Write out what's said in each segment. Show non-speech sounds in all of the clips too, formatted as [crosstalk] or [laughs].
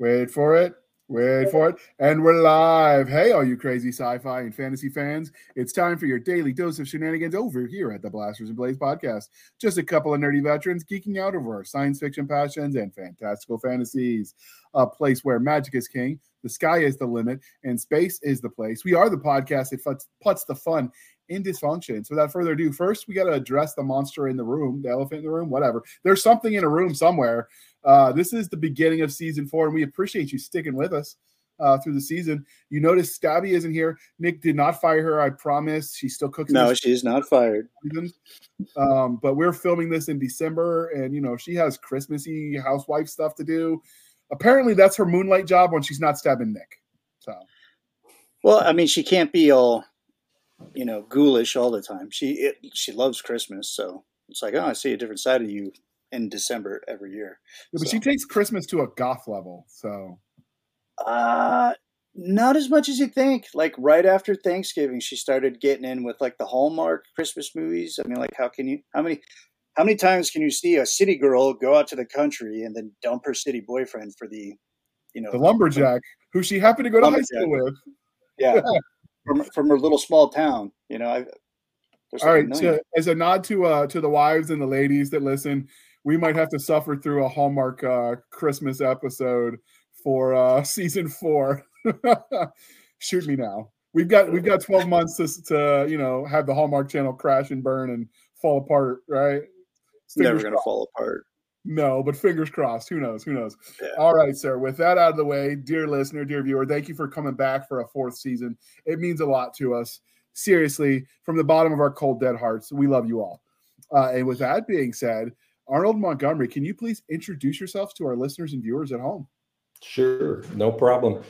Wait for it. Wait for it. And we're live. Hey, all you crazy sci fi and fantasy fans. It's time for your daily dose of shenanigans over here at the Blasters and Blades podcast. Just a couple of nerdy veterans geeking out over our science fiction passions and fantastical fantasies. A place where magic is king, the sky is the limit, and space is the place. We are the podcast that puts, puts the fun in dysfunction. So without further ado, first we got to address the monster in the room, the elephant in the room, whatever. There's something in a room somewhere uh, this is the beginning of season four, and we appreciate you sticking with us uh, through the season. You notice Stabby isn't here. Nick did not fire her. I promise. She's still cooking. No, she's not fired. Um, but we're filming this in December, and you know she has Christmassy housewife stuff to do. Apparently, that's her moonlight job when she's not stabbing Nick. So, well, I mean, she can't be all, you know, ghoulish all the time. She it, she loves Christmas, so it's like, oh, I see a different side of you in December every year. Yeah, but so. she takes Christmas to a goth level. So, uh, not as much as you think. Like right after Thanksgiving, she started getting in with like the Hallmark Christmas movies. I mean, like how can you? How many? How many times can you see a city girl go out to the country and then dump her city boyfriend for the, you know, the lumberjack who she happened to go to high school with? Yeah, [laughs] from from her little small town. You know, I, all right. So, as a nod to uh to the wives and the ladies that listen, we might have to suffer through a Hallmark uh, Christmas episode for uh, [laughs] season four. [laughs] Shoot me now. We've got we've got 12 months to, to you know have the Hallmark channel crash and burn and fall apart, right? It's never gonna fall apart. No, but fingers crossed. Who knows? Who knows? Yeah. All right, sir. With that out of the way, dear listener, dear viewer, thank you for coming back for a fourth season. It means a lot to us. Seriously, from the bottom of our cold, dead hearts, we love you all. Uh, and with that being said, Arnold Montgomery, can you please introduce yourself to our listeners and viewers at home? Sure, no problem.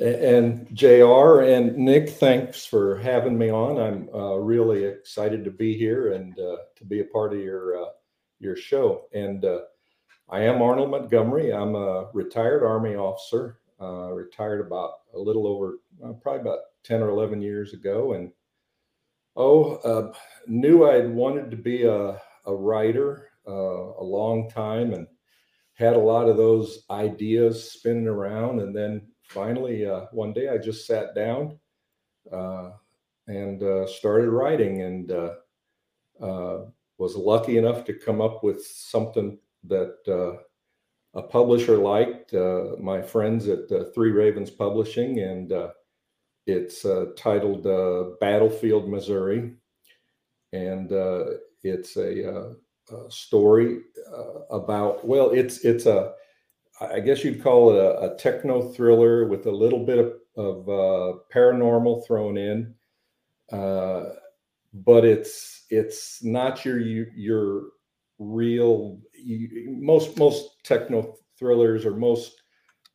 And JR and Nick, thanks for having me on. I'm uh, really excited to be here and uh, to be a part of your uh, your show. And uh, I am Arnold Montgomery. I'm a retired Army officer. Uh, retired about a little over, uh, probably about ten or eleven years ago, and oh, knew I'd wanted to be a, a writer uh, a long time and had a lot of those ideas spinning around. And then finally, uh, one day I just sat down uh, and uh, started writing and uh, uh, was lucky enough to come up with something that a publisher liked, my friends at Three Ravens Publishing. And it's titled Battlefield, Missouri. And it's a uh, story uh, about well it's it's a i guess you'd call it a, a techno thriller with a little bit of, of uh, paranormal thrown in. Uh, but it's it's not your your real you, most most techno thrillers or most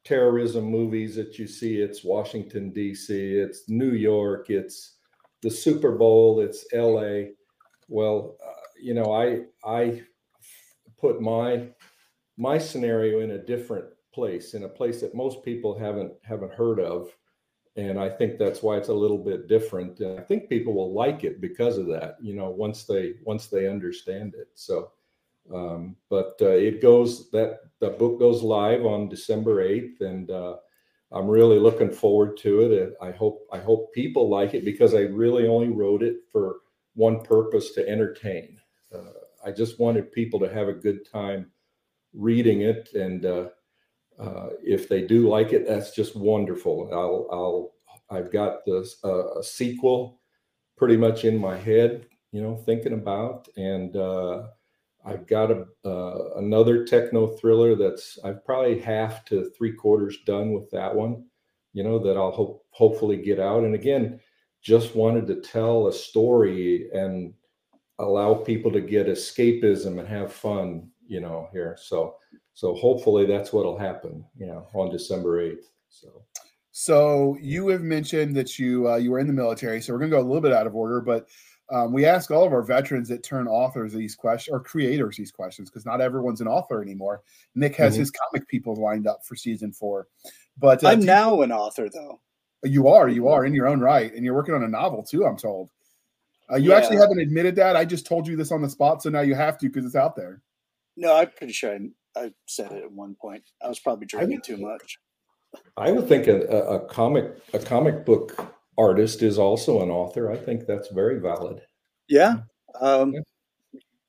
terrorism movies that you see it's washington dc it's new york it's the super bowl it's la well you know, I I put my my scenario in a different place, in a place that most people haven't haven't heard of, and I think that's why it's a little bit different. And I think people will like it because of that. You know, once they once they understand it. So, um, but uh, it goes that the book goes live on December eighth, and uh, I'm really looking forward to it. I hope I hope people like it because I really only wrote it for one purpose to entertain I just wanted people to have a good time reading it, and uh, uh, if they do like it, that's just wonderful. I'll, I'll I've got this uh, a sequel pretty much in my head, you know, thinking about, and uh, I've got a uh, another techno thriller that's I've probably half to three quarters done with that one, you know, that I'll hope hopefully get out. And again, just wanted to tell a story and allow people to get escapism and have fun, you know, here. So, so hopefully that's what'll happen, you know, on December 8th. So, so you have mentioned that you, uh, you were in the military. So we're going to go a little bit out of order, but um, we ask all of our veterans that turn authors these questions or creators these questions because not everyone's an author anymore. Nick has mm-hmm. his comic people lined up for season four, but uh, I'm now you, an author though. You are, you are in your own right, and you're working on a novel too. I'm told. Uh, you yeah. actually haven't admitted that. I just told you this on the spot, so now you have to because it's out there. No, I'm pretty sure I, I, said it at one point. I was probably drinking too much. I would think a, a, a comic a comic book artist is also an author. I think that's very valid. Yeah. Um, Yeah.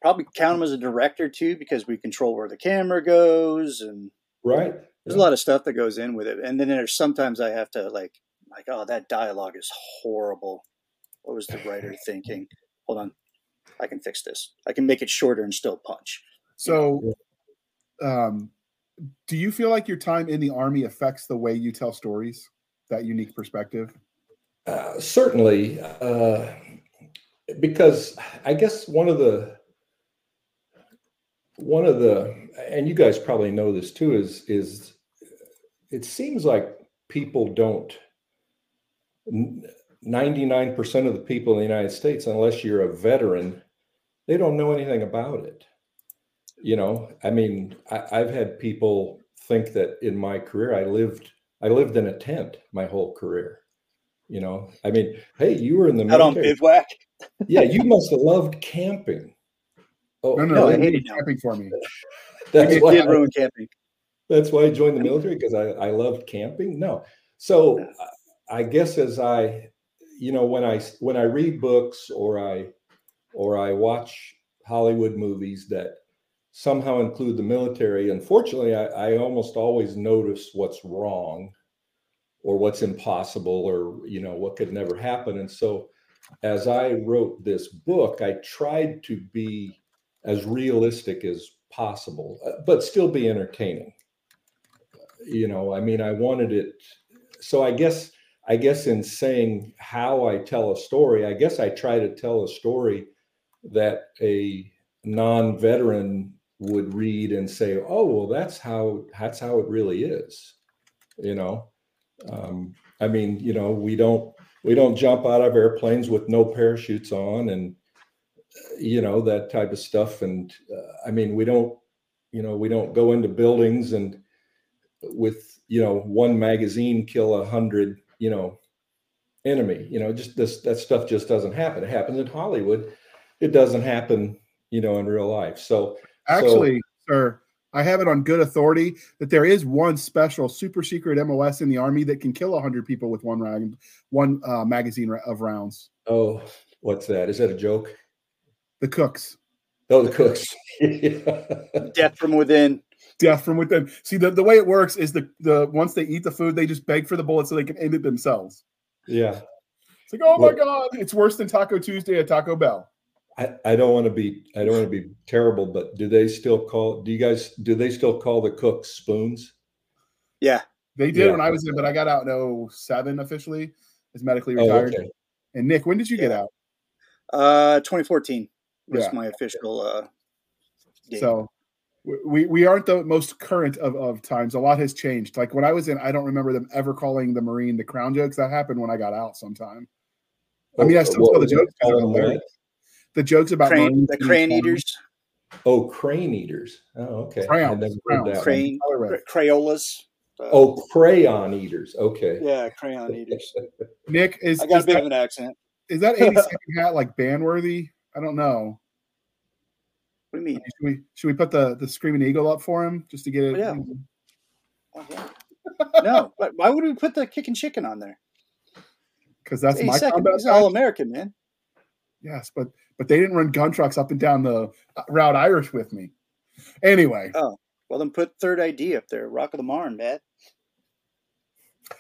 Probably count him as a director too, because we control where the camera goes, and Right. there's a lot of stuff that goes in with it. And then there's sometimes I have to like, like, oh, that dialogue is horrible. What was the writer thinking? Hold on, I can fix this. I can make it shorter and still punch. So, um, do you feel like your time in the army affects the way you tell stories? That unique perspective. Uh, certainly, uh, because I guess one of the one of the and you guys probably know this too is is it seems like people don't 99% of the people in the United States unless you're a veteran they don't know anything about it. You know I mean I, I've had people think that in my career I lived I lived in a tent my whole career. You know i mean hey you were in the Out on military. bivouac. [laughs] yeah you must have loved camping. Oh No, no, No, I they hate did camping for me. [laughs] that's It why did I, ruin camping. that's why i joined the military because I, I loved camping. No. So uh, i guess as i you know when i when i read books or i or i watch hollywood movies that somehow include the military unfortunately i, I almost always notice what's wrong or what's impossible or you know what could never happen. And so as i wrote this book i tried to be as realistic as possible uh, but still be entertaining. You know i mean i wanted it so i guess i guess in saying how i tell a story i guess i try to tell a story that a non-veteran would read and say oh well that's how that's how it really is you know um, I mean, you know, we don't we don't jump out of airplanes with no parachutes on, and you know that type of stuff. And uh, I mean, we don't, you know, we don't go into buildings and with you know one magazine kill a hundred, you know, enemy. You know, just this that stuff just doesn't happen. It happens in Hollywood. It doesn't happen, you know, in real life. So Actually, sir, I have it on good authority that there is one special super secret MOS in the army that can kill hundred people with one round, one uh, magazine of rounds. oh, what's that? Is that a joke? The cooks, Oh, the cooks. [laughs] Death from within. Death from within. See, the, the way it works is the the once they eat the food, they just beg for the bullet so they can end it themselves. yeah. It's like, oh my Well- god, it's worse than Taco Tuesday at Taco Bell. I, I don't want to be I don't want to be terrible, but do they still call do you guys do they still call the cooks spoons? Yeah. They did Yeah. when I was in, but I got out in 07 officially as medically Oh, retired. okay. And Nick, when did you get out? Uh, 2014 was Yeah. my official. Uh, date. So w- we we aren't the most current of, of times. A lot has changed. Like when I was in, I don't remember them ever calling the Marine the crown jokes. That happened when I got out sometime. I mean, I still tell the jokes. they're call them hilarious. what? The jokes about crane, Marines the being crane crowned. eaters, Oh, crane eaters. Oh, okay. I Crayons, never heard crayons. that crane, Color red. Crayolas. Uh, Oh, crayon eaters. Okay. yeah, crayon eaters. Nick is I got a bit that, of an accent. is that 80 [laughs] second hat like ban worthy? I don't know. What do you mean? Should we should we put the the screaming eagle up for him just to get it? Yeah. Oh, yeah. [laughs] no, but why would we put the kicking chicken on there? Because that's Hey, my second, combat. he's all American, man. Yes, but but they didn't run gun trucks up and down the uh, route Irish with me. Anyway, Oh Well, then put third ID up there. Rock of the Marne, man.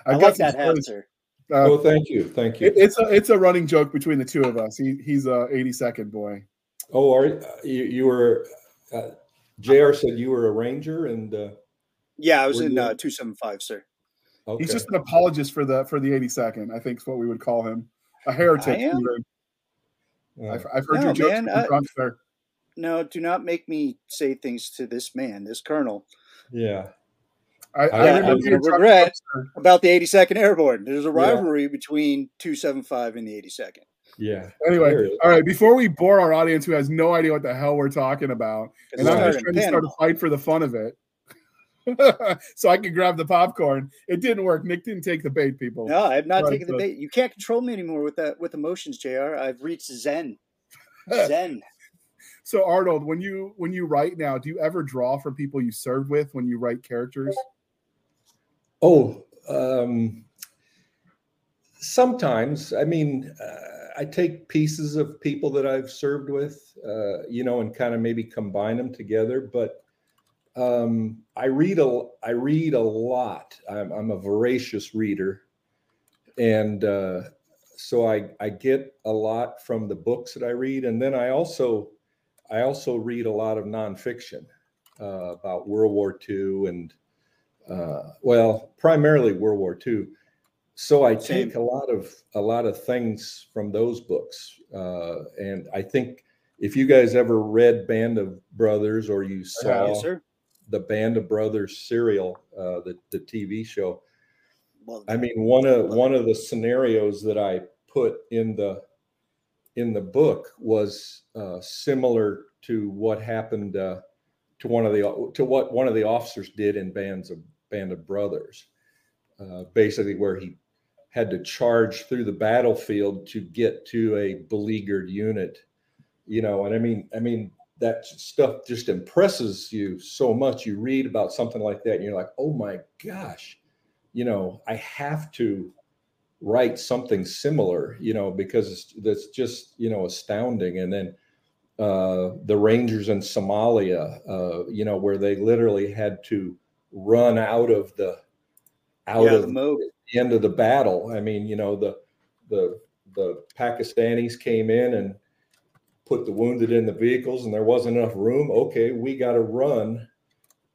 I I've like that answer. stories. Uh, oh, thank you. Thank you. it- it's a it's a running joke between the two of us. He he's a 82nd boy. Oh, are you, you were uh, JR said you were a ranger and uh Yeah, I was in uh, 275, sir. okay. He's just an apologist for the for the 82nd. I think is what we would call him. A heretic. I am? even. Uh, I've, I've heard No, your jokes. man, I- drunk, sir. No, do not make me say things to this man, this colonel, yeah. I, I, I- remember I'm gonna regret. jokes, about the 82nd Airborne. There's a Yeah. rivalry between 275 and the 82nd. Yeah. Anyway, There it is. all right. Before we bore our audience who has no idea what the hell we're talking about, and I'm just trying to start a fight for the fun of it, [laughs] so I could grab the popcorn. It didn't work. Nick didn't take the bait, people. No, I have not Right, taken the bait. You can't control me anymore with that with emotions, JR. I've reached Zen. [laughs] Zen. So Arnold, when you when you write now, do you ever draw from people you served with when you write characters? Oh, um, sometimes, I mean, uh, I take pieces of people that I've served with, uh, you know, and kind of maybe combine them together. But um, I read a I read a lot. I'm, I'm a voracious reader, and uh, so I I get a lot from the books that I read, and then I also I also read a lot of nonfiction uh, about World War II and uh, well, primarily World War II. So I take a lot of a lot of things from those books, uh, and I think if you guys ever read Band of Brothers or you saw Yes, the Band of Brothers serial, uh, the the TV show, Well, I mean, one of one of the scenarios that I put in the in the book was uh, similar to what happened uh, to one of the to what one of the officers did in bands of Band of Brothers, uh, basically where he had to charge through the battlefield to get to a beleaguered unit, you know. And I mean, I mean that stuff just impresses you so much. You read about something like that, and you're like, oh my gosh you know, I have to write something similar, you know, because it's, that's just, you know, astounding. And then uh, the Rangers in Somalia, uh, you know, where they literally had to run out of the out yeah, of the. The end of the battle. I mean, you know, the the the Pakistanis came in and put the wounded in the vehicles, and there wasn't enough room. Okay, we got to run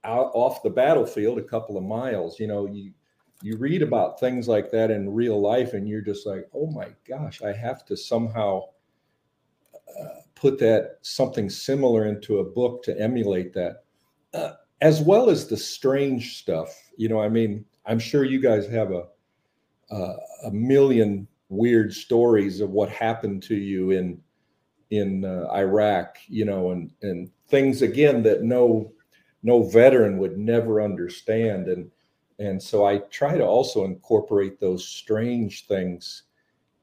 out off the battlefield a couple of miles. You know, you you read about things like that in real life, and you're just like, oh my gosh, I have to somehow uh, put that something similar into a book to emulate that, uh, as well as the strange stuff. You know, I mean, I'm sure you guys have a uh, a million weird stories of what happened to you in in uh, Iraq, you know, and and things again that no no veteran would never understand, and and so I try to also incorporate those strange things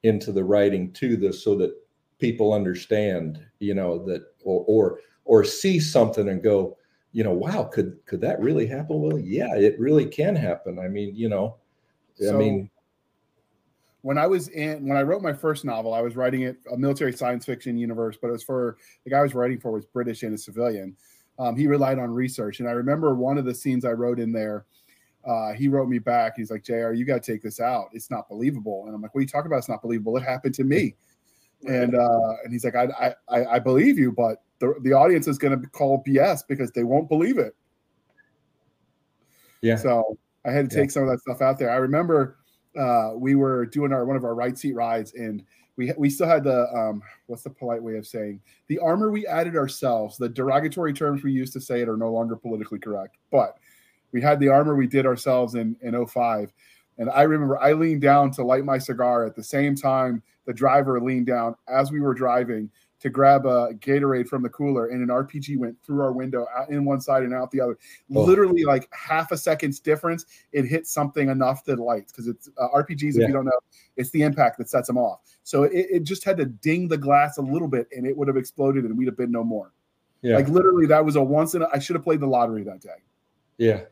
into the writing too, the so that people understand, you know, that or or or see something and go, you know, wow, could could that really happen? Well, yeah, it really can happen. I mean, you know, I mean, when I was in when I wrote my first novel, I was writing it a military science fiction universe, but it was for the guy I was writing for was British and a civilian. Um, he relied on research, and I remember one of the scenes I wrote in there. Uh, he wrote me back. He's like, "JR, you got to take this out. It's not believable." And I'm like, "What are you talking about? It's not believable. It happened to me." And uh, and he's like, I, I I believe you, but the the audience is going to call BS because they won't believe it. yeah, So I had to Yeah. take some of that stuff out there. I remember uh, we were doing our one of our right seat rides, and we we still had the um, what's the polite way of saying the armor we added ourselves. The derogatory terms we used to say it are no longer politically correct, but we had the armor we did ourselves in in 05. And I remember I leaned down to light my cigar at the same time the driver leaned down as we were driving to grab a Gatorade from the cooler, and an RPG went through our window out in one side and out the other. Oh. Literally, like half a second's difference, it hit something enough that lights because it's uh, RPGs. If you don't know, it's the impact that sets them off. So it, it just had to ding the glass a little bit, and it would have exploded, and we'd have been no more. yeah, Like literally, that was a once in. A, I should have played the lottery that day. yeah.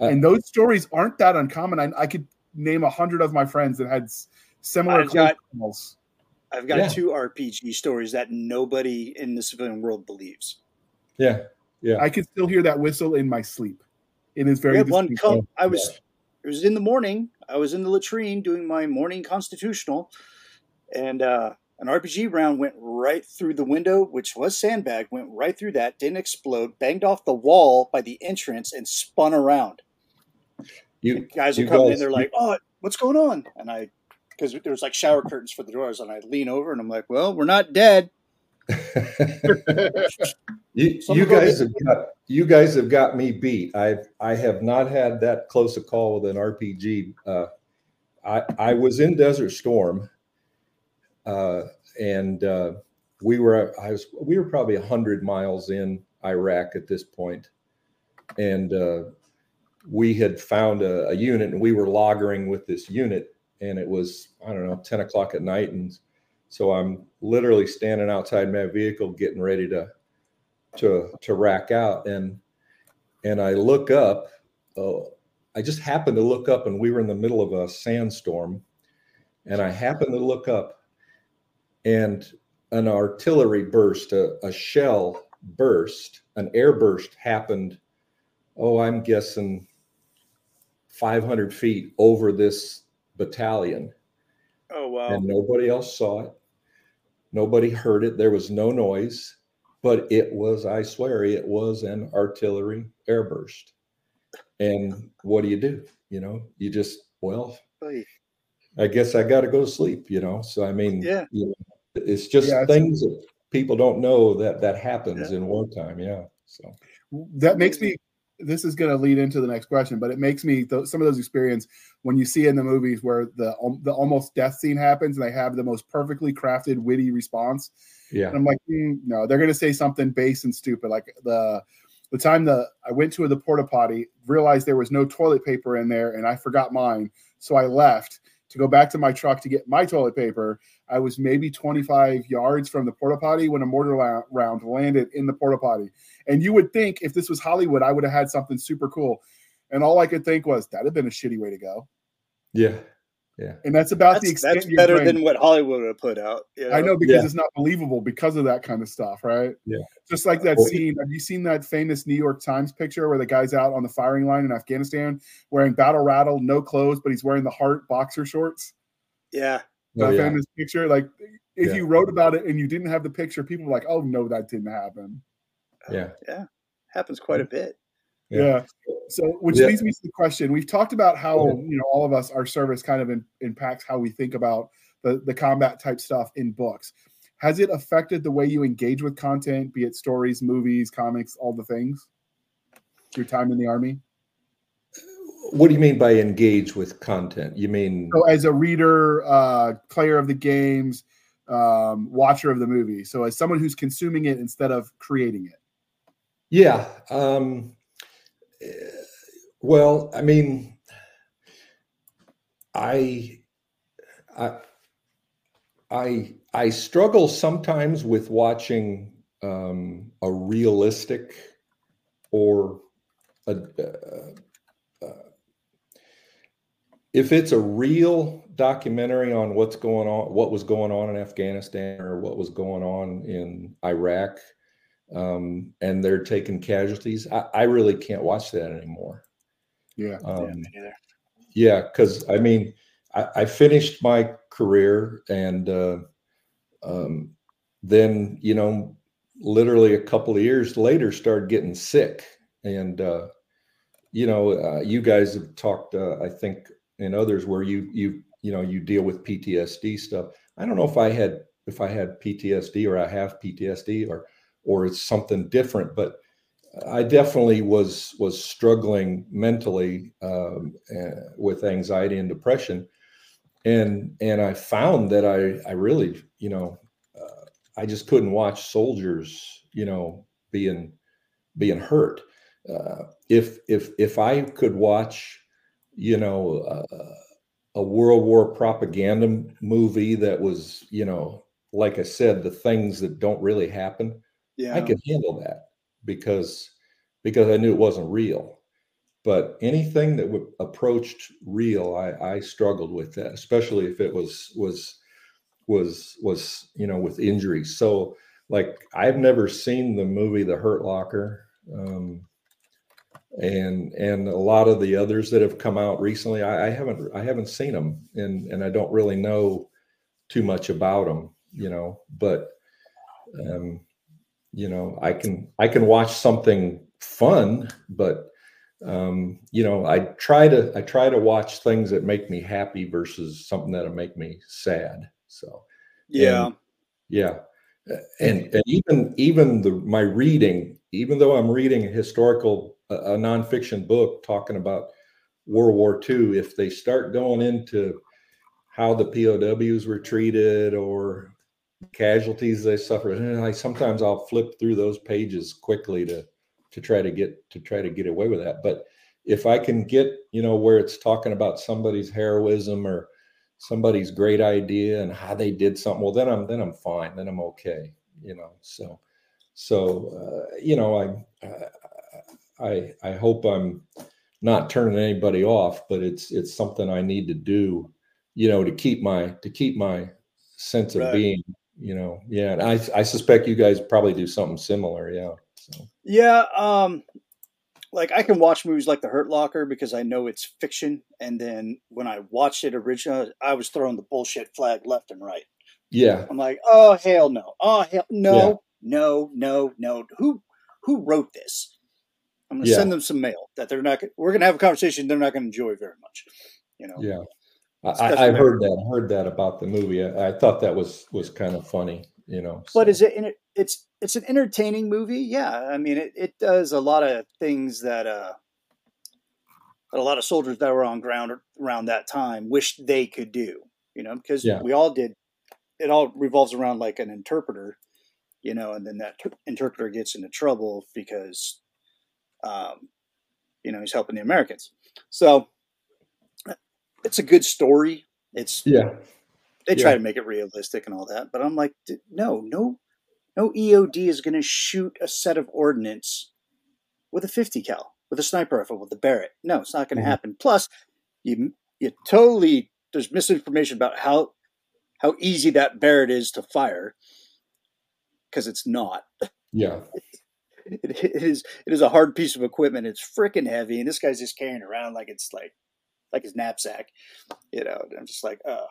Uh, and those stories aren't that uncommon. I, I could name a hundred of my friends that had similar I've close got- calls. I've got Yeah. two RPG stories that nobody in the civilian world believes. Yeah, yeah. I could still hear that whistle in my sleep. It is We very had one distinct. come. I was. It was in the morning. I was in the latrine doing my morning constitutional, and uh, an RPG round went right through the window, which was sandbag. Went right through that, didn't explode, banged off the wall by the entrance, and spun around. You And guys are you coming in. They're like, "Oh, what's going on?" And I, because there was like shower curtains for the doors, and I lean over and I'm like, "Well, we're not dead." [laughs] you, you guys have got you guys have got me beat. I've I have not had that close a call with an RPG. Uh, I I was in Desert Storm, uh, and uh, we were I was we were probably hundred miles in Iraq at this point, and uh, we had found a, a unit, and we were loggering with this unit, and it was I don't know ten o'clock at night, and so I'm literally standing outside my vehicle, getting ready to to to rack out, and and I look up uh, I just happened to look up, and we were in the middle of a sandstorm, and I happened to look up, and an artillery burst, a, a shell burst, an air burst happened. Oh, I'm guessing 500 feet over this battalion. Oh wow! And nobody else saw it. Nobody heard it. There was no noise, but it was, I swear, it was an artillery airburst. And what do you do? You know, you just, well, I guess I got to go to sleep, you know? So, I mean, yeah, you know, it's just yeah, things that people don't know that that happens yeah. in wartime. Yeah. So that makes me this is going to lead into the next question, but it makes me th- some of those experience when you see in the movies where the um, the almost death scene happens and they have the most perfectly crafted, witty response. Yeah, and I'm like, mm, no, they're going to say something base and stupid. Like the the time the I went to the porta potty, realized there was no toilet paper in there, and I forgot mine, so I left to go back to my truck to get my toilet paper. I was maybe 25 yards from the porta potty when a mortar la- round landed in the porta potty. And you would think if this was Hollywood, I would have had something super cool. And all I could think was that'd have been a shitty way to go. Yeah. Yeah. And that's about that's, the extent. That's better brain. than what Hollywood would have put out. You know? I know because yeah. it's not believable because of that kind of stuff, right? Yeah. Just like that scene. Have you seen that famous New York Times picture where the guy's out on the firing line in Afghanistan wearing battle rattle, no clothes, but he's wearing the heart boxer shorts? Yeah. That oh, yeah. famous picture. Like if yeah. you wrote about it and you didn't have the picture, people were like, oh no, that didn't happen. Yeah. Yeah. Happens quite a bit. Yeah. yeah. So, which yeah. leads me to the question: We've talked about how you know all of us, our service kind of in, impacts how we think about the the combat type stuff in books. Has it affected the way you engage with content, be it stories, movies, comics, all the things? Your time in the army. What do you mean by engage with content? You mean so as a reader, uh, player of the games, um, watcher of the movie. So as someone who's consuming it instead of creating it. Yeah. Um, well, I mean, I, I, I, I struggle sometimes with watching um, a realistic or a, uh, uh, if it's a real documentary on what's going on, what was going on in Afghanistan or what was going on in Iraq, um, and they're taking casualties, I, I, really can't watch that anymore. Yeah. Um, yeah, because I mean, I, I, finished my career and uh, um, then, you know, literally a couple of years later started getting sick. And, uh, you know, uh, you guys have talked, uh, I think, and others where you, you, you know, you deal with PTSD stuff. I don't know if I had, if I had PTSD or I have PTSD or, or it's something different, but I definitely was was struggling mentally um, uh, with anxiety and depression, and and I found that I I really you know uh, I just couldn't watch soldiers you know being being hurt. Uh, if if if I could watch you know a World War propaganda movie that was you know like I said the things that don't really happen, yeah. I could handle that because because I knew it wasn't real. But anything that w- approached real, I, I struggled with that, especially if it was was was was you know with injuries. So like I've never seen the movie The Hurt Locker, um, and and a lot of the others that have come out recently, I, I haven't I haven't seen them, and and I don't really know too much about them, you know. But um, you know i can i can watch something fun but um you know i try to i try to watch things that make me happy versus something that'll make me sad so. Yeah and, yeah. and and even even the my reading even though i'm reading a historical a, a nonfiction book talking about world war ii if they start going into how the pows were treated or casualties they suffered. And I sometimes I'll flip through those pages quickly to to try to get to try to get away with that. But if I can get, you know, where it's talking about somebody's heroism or somebody's great idea and how they did something, well, then I'm then I'm fine. Then I'm okay. You know, so so uh, you know, I I I hope I'm not turning anybody off, but it's it's something I need to do, you know, to keep my to keep my sense of Right. being, you know. Yeah, and I I suspect you guys probably do something similar. Yeah. So Yeah, um like I can watch movies like The Hurt Locker because I know it's fiction and then when I watched it originally I was throwing the bullshit flag left and right. yeah, I'm like, "Oh hell no. Oh hell no. Yeah. No, no, no. Who who wrote this?" I'm going to Yeah. send them some mail that they're not gonna- we're going to have a conversation they're not going to enjoy very much. You know. yeah. I, I, heard that. I heard that about the movie. I, I thought that was was kind of funny, you know. But is it? in- It's it's an entertaining movie. Yeah, I mean, it, it does a lot of things that uh, that a lot of soldiers that were on ground around that time wished they could do. You know, because Yeah. we all did. It all revolves around like an interpreter, you know, and then that ter- interpreter gets into trouble because, um, you know, he's helping the Americans. So it's a good story. It's yeah, they try Yeah. to make it realistic and all that, but I'm like, no, no, no EOD is going to shoot a set of ordnance with a 50 cal, with a sniper rifle, with a Barrett. No, it's not going to Mhm. happen. Plus, you you totally there's misinformation about how how easy that Barrett is to fire because it's not. yeah, [laughs] It, it is it is a hard piece of equipment. It's freaking heavy, and this guy's just carrying around like it's like like his knapsack. You know, and I'm just like, oh,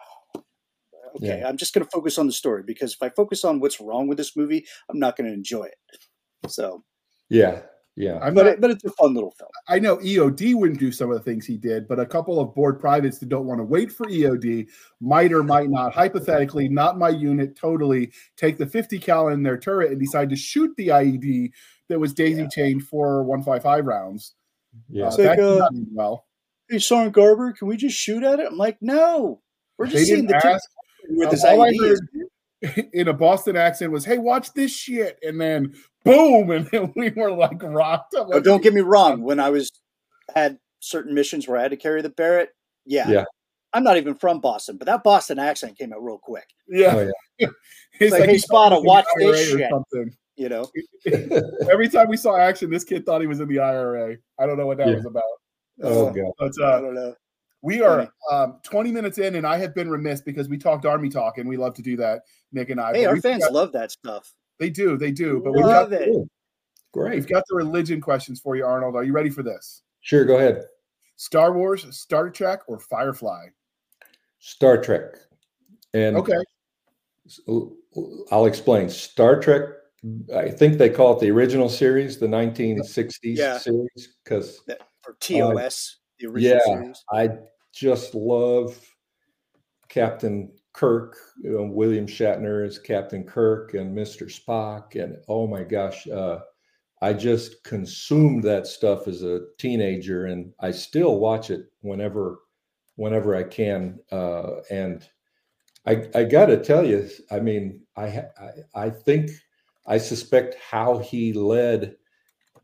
okay. Yeah. I'm just going to focus on the story because if I focus on what's wrong with this movie, I'm not going to enjoy it. So, yeah, yeah. I'm but not, it, but it's a fun little film. I know EOD wouldn't do some of the things he did, but a couple of bored privates that don't want to wait for EOD might or might not, hypothetically, not my unit, totally take the 50 cal in their turret and decide to shoot the IED that was daisy chained for 155 rounds. Yeah. Uh, It's like, that did uh, not well. Hey, Sergeant Garber, can we just shoot at it? I'm like, no, we're just seeing the tip ask. where Uh, this all I IED is. in a Boston accent was, "Hey, watch this shit," and then boom, and then we were like rocked. I'm Oh, don't get me wrong. When I was had certain missions where I had to carry the Barrett, yeah, Yeah. I'm not even from Boston, but that Boston accent came out real quick. yeah. Oh, [laughs] It's like, "Hey, he thought Spada, was in the watch this shit." something. You know, [laughs] Every time we saw action, this kid thought he was in the IRA. I don't know what that Yeah. was about. Oh god. But I uh, don't know. we are um, 20 minutes in, and I have been remiss because we talked Army talk, and we love to do that, Nick and I. Hey, but our we've fans got- love that stuff. they do, they do. But we've got, Love it. Great. we've got the religion questions for you, Arnold. Are you ready for this? Sure. Go ahead. Star Wars, Star Trek, or Firefly? Star Trek. And Okay. I'll explain. Star Trek. I think they call it the original series, the 1960s Yeah. series, because That, or TOS, the original yeah, series. I just love Captain Kirk, you know, William Shatner as Captain Kirk and Mr. Spock. And oh my gosh, uh, I just consumed that stuff as a teenager and I still watch it whenever whenever I can. Uh, and I, I got to tell you, I mean, I, I, I think, I suspect how he led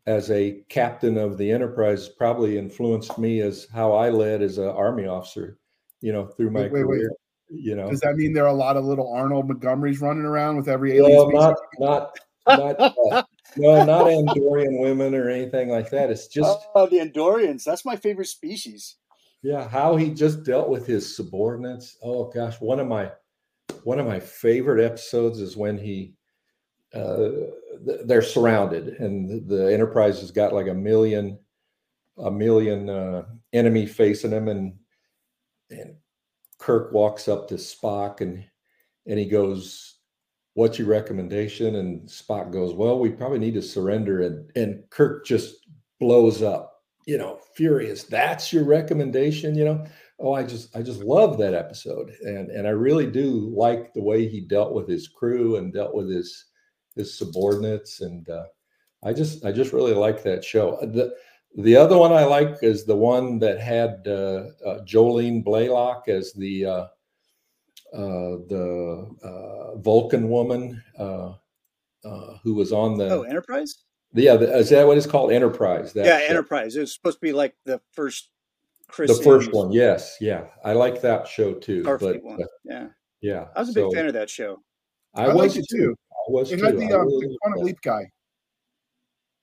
as a captain of the Enterprise probably influenced me as how I led as an Army officer, you know, through my Wait, wait, wait. career. You know, Does that mean there are a lot of little Arnold Montgomerys running around with every alien well, species? not not not uh, no, not Andorian women or anything like that. It's just oh, the Andorians. That's my favorite species. yeah, how he just dealt with his subordinates. Oh gosh, one of my one of my favorite episodes is when he uh, th- they're surrounded and the Enterprise has got like a million a million uh, enemy facing him and and Kirk walks up to Spock and and he goes, "What's your recommendation?" And Spock goes, "Well, we probably need to surrender." And and Kirk just blows up, you know, furious. That's your recommendation, you know? Oh, I just I just love that episode, and and I really do like the way he dealt with his crew and dealt with his his subordinates, and uh, I just I just really like that show. The the other one I like is the one that had uh, uh, Jolene Blalock as the uh, uh, the uh, Vulcan woman uh, uh, who was on the Oh, Enterprise? yeah the, is that what it's called Enterprise? That yeah, show. Enterprise. It was supposed to be like the first Chris the first one. Yes, yeah, I like that show too. Starfleet But one. uh, Yeah. yeah, I was a big so fan of that show. I, I was it too. Too. I was It too. had the, um, really the quantum leap guy.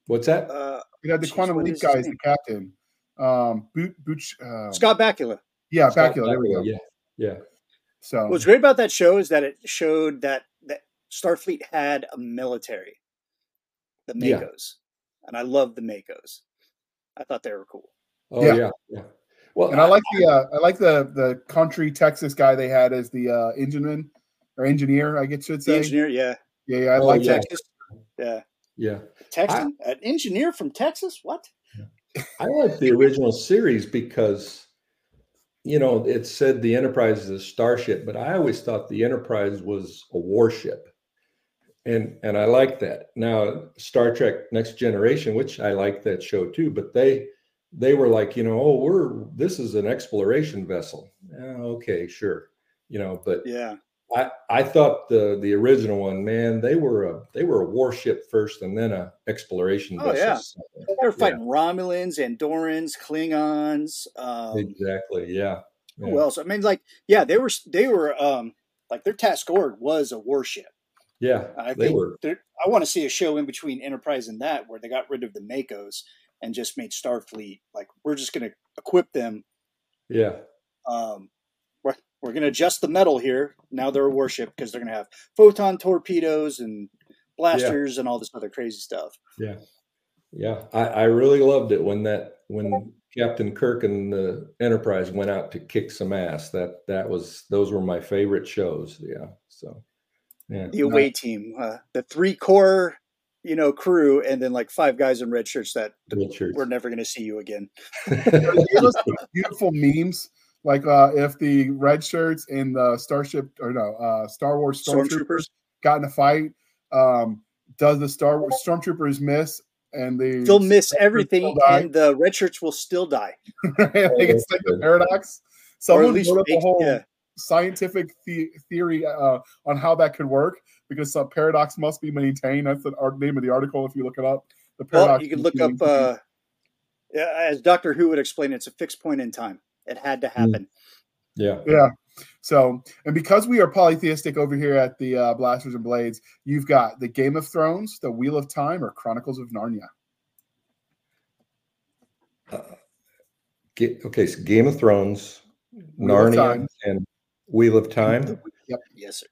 What's that? Uh, It had the Jeez, quantum leap guy as the captain. Um, Boot, Boot, uh, Scott Bakula. yeah, Scott Bakula. There we go. Yeah, yeah, So What's great about that show is that it showed that that Starfleet had a military, the Yeah. MACOs, and I love the MACOs. I thought they were cool. oh Yeah. yeah, yeah. Well, and I like the uh, I like the the country Texas guy they had as the uh, engineman or engineer, I guess should The say. engineer, yeah, Yeah, yeah, I Oh, like yeah. Texas, yeah, yeah. Texan, an engineer from Texas. What? I like the original series because, you know, it said the Enterprise is a starship, but I always thought the Enterprise was a warship, and and I like that. Now, Star Trek Next Generation, which I like that show too, but they they were like, you know, oh, we're this is an exploration vessel. Yeah, okay, sure, you know, but Yeah, I, I thought the the original one, man, they were a they were a warship first and then a exploration Oh, yeah. vessel. they were fighting Romulans, Andorans, Klingons. Um, Exactly. Yeah. yeah. Who else? I mean, like, yeah, they were they were um like their task org was a warship. Yeah. I they think were. I want to see a show in between Enterprise and that where they got rid of the MACOs and just made Starfleet like we're just going to equip them. Yeah. Um, we're we're going to adjust the metal here. Now they're a warship because they're going to have photon torpedoes and blasters and all this other crazy stuff. Yeah. Yeah. I, I really loved it when that when Captain Kirk and the Enterprise went out to kick some ass. That that was those were my favorite shows. Yeah. So yeah. The away team, uh, the three core, you know, crew, and then like five guys in red shirts that Richards. we're never going to see you again. They gave us some beautiful memes. Like uh, if the red shirts and the Starship or no uh, Star Wars stormtroopers Stormtroopers. got in a fight, um, does the Star Wars stormtroopers miss and the They'll miss everything, and the red shirts will still die. [laughs] I think it's like the paradox. Someone wrote up a whole yeah. scientific the- theory uh, on how that could work because some paradox must be maintained. That's the ar- name of the article if you look it up. The Well, paradox you can look up, uh, yeah, as Doctor Who would explain, it's a fixed point in time. It had to happen. yeah. Yeah. So, and because we are polytheistic over here at the uh, Blasters and Blades, you've got the Game of Thrones, the Wheel of Time, or Chronicles of Narnia. Ga- okay, so Game of Thrones, Wheel Narnia, Time. and Wheel of Time. Yep. Yes, sir.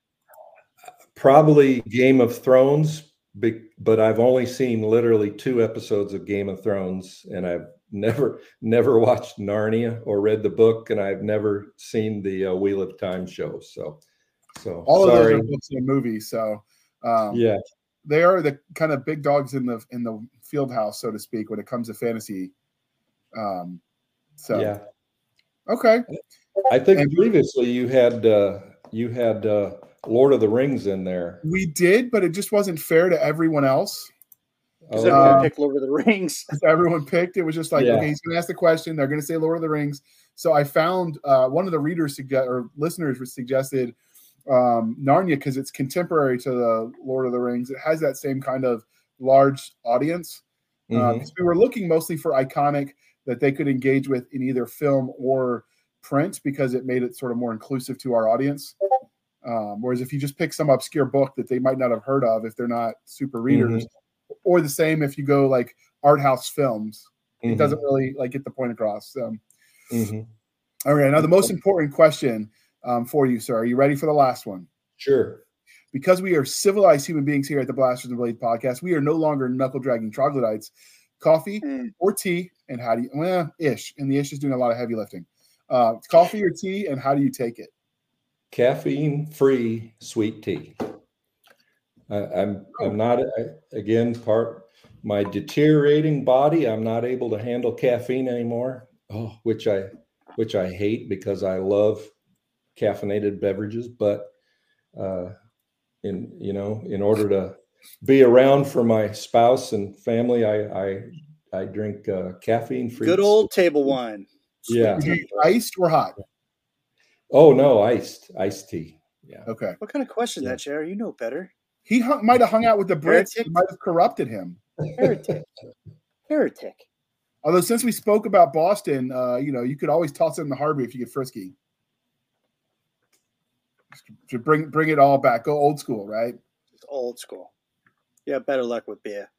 Probably Game of Thrones, but I've only seen literally two episodes of Game of Thrones, and I've never never watched Narnia or read the book, and I've never seen the uh, Wheel of Time show. So, so All of those are books and movies. So, um, yeah, they are the kind of big dogs in the in the field house, so to speak, when it comes to fantasy. Um, so, yeah. okay, I think And- previously you had uh, you had uh, Lord of the Rings in there. we did, but it just wasn't fair to everyone else. Because Oh, everyone Uh, picked Lord of the Rings. [laughs] If everyone picked. It was just like, Yeah. okay, he's going to ask the question. They're going to say Lord of the Rings. So I found uh, one of the readers suggest or listeners was suggested um, Narnia because it's contemporary to the Lord of the Rings. It has that same kind of large audience. Uh, mhm. 'cause we were looking mostly for iconic that they could engage with in either film or print because it made it sort of more inclusive to our audience. Um, whereas if you just pick some obscure book that they might not have heard of if they're not super readers, or the same if you go like art house films, it Mhm. doesn't really like get the point across. So, Mhm. all right, now the most important question um, for you, sir. Are you ready for the last one? Sure. because we are civilized human beings here at the Blasters and Blade podcast, we are no longer knuckle dragging troglodytes. Coffee Mm. or tea, and how do you? Well, ish, and the ish is doing a lot of heavy lifting. Uh, coffee or tea, and how do you take it? caffeine free sweet tea. I, I'm I'm not again part my deteriorating body. I'm not able to handle caffeine anymore. Oh, which I which I hate because I love caffeinated beverages. But uh, in you know, in order to be around for my spouse and family, I I, I drink uh, caffeine free. Good old table wine. yeah. Iced or hot? Oh no, iced iced tea. Yeah. Okay, What kind of question Yeah. that, Jerry? You know better. He hung, might have hung out with the Brits. Heretic. It might have corrupted him. Heretic. Heretic. Although since we spoke about Boston, uh, you know, you could always toss it in the harbor if you get frisky. To bring bring it all back, go old school, right? It's old school. Yeah, better luck with beer.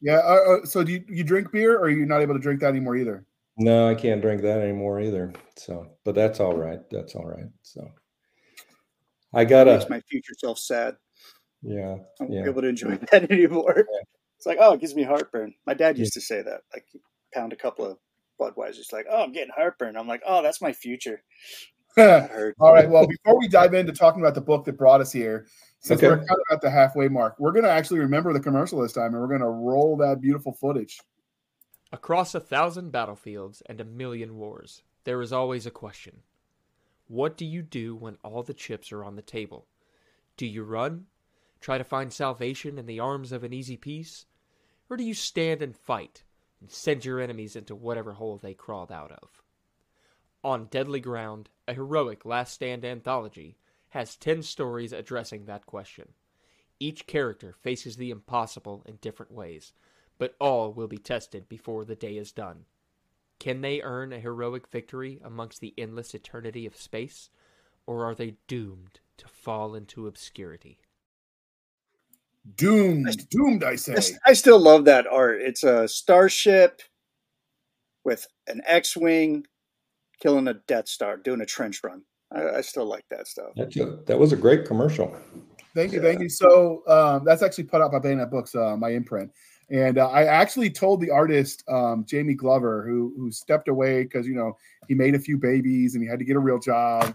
Yeah. Uh, uh, so do you, you drink beer, or are you not able to drink that anymore either? No, I can't drink that anymore either. So, but that's all right. That's all right. So, I gotta. Makes my future self sad. Yeah. I won't Yeah. be able to enjoy [laughs] that anymore. It's like, oh, it gives me heartburn. My dad used to say that. Like, pound a couple of Budweisers, like, oh, I'm getting heartburn. I'm like, oh, that's my future. [laughs] That. All right. Well, before we dive into talking about the book that brought us here, since Okay. we're kind of at the halfway mark, we're going to actually remember the commercial this time, and we're going to roll that beautiful footage. Across a thousand battlefields and a million wars, there is always a question. What do you do when all the chips are on the table? Do you run? Try to find salvation in the arms of an easy peace? Or do you stand and fight and send your enemies into whatever hole they crawled out of? On Deadly Ground, a heroic last stand anthology, has 10 stories addressing that question. Each character faces the impossible in different ways, but all will be tested before the day is done. Can they earn a heroic victory amongst the endless eternity of space, or are they doomed to fall into obscurity? Doomed, doomed, I say. I still love that art. It's a starship with an X-wing killing a Death Star, doing a trench run. I, I still like that stuff. That's a, that was a great commercial. Thank you, thank you. So um, that's actually put out by Bayonet Books, uh, my imprint, and uh, I actually told the artist um, Jamie Glover, who who stepped away because you know he made a few babies and he had to get a real job.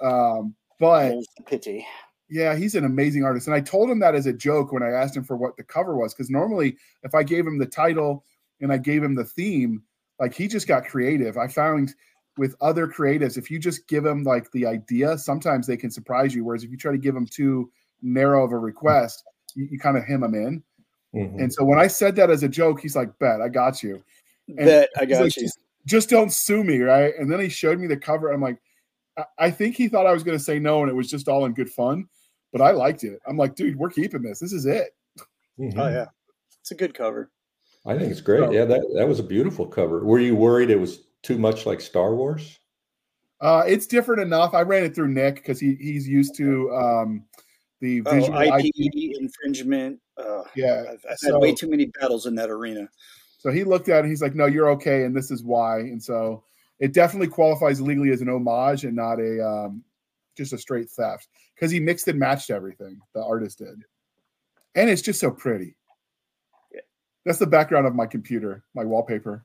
Um, but pity. yeah, he's an amazing artist, and I told him that as a joke when I asked him for what the cover was, because normally if I gave him the title and I gave him the theme, like he just got creative. I found with other creatives, if you just give them like the idea, sometimes they can surprise you. Whereas if you try to give them too narrow of a request, you, you kind of hem them in. Mhm. And so when I said that as a joke, he's like, "Bet I got you." And Bet I got like, you. Just, just don't sue me, right? And then he showed me the cover. I'm like, I, I think he thought I was going to say no, and it was just all in good fun. But I liked it. I'm like, dude, we're keeping this. This is it. Mhm. Oh yeah, it's a good cover. I think it's great. So- Yeah, that that was a beautiful cover. Were you worried it was too much like Star Wars? Uh, it's different enough. I ran it through Nick because he he's used to um, the Oh, visual IP IP. infringement. Uh, Yeah. I've, I've had way too many battles in that arena. So he looked at it. He's like, no, you're okay, and this is why. And so it definitely qualifies legally as an homage and not a um, just a straight theft because he mixed and matched everything the artist did, and it's just so pretty. Yeah. That's the background of my computer, my wallpaper.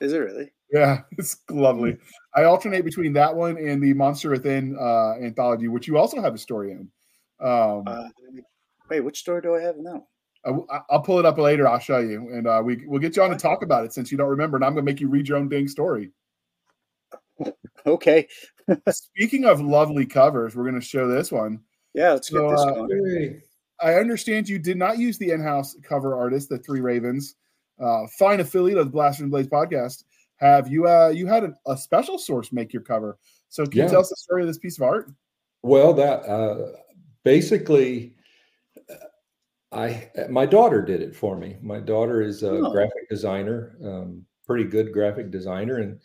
Is it really? Yeah, [laughs] it's lovely. I alternate between that one and the Monster Within uh, anthology, which you also have a story in. Um, Uh, wait, which story do I have now? I, will pull it up later. I'll show you, and uh, we we'll get you on to talk about it since you don't remember. And I'm gonna make you read your own dang story. [laughs] Okay, [laughs] Speaking of lovely covers, we're gonna show this one. yeah, let's get this uh, going. Hey. I understand you did not use the in-house cover artist, the Three Ravens, uh, fine affiliate of the Blaster and Blades podcast. Have you uh, you had a, a special source make your cover? So can Yeah. you tell us the story of this piece of art? Well, that uh, basically, I my daughter did it for me. My daughter is a Oh. graphic designer, um, pretty good graphic designer, and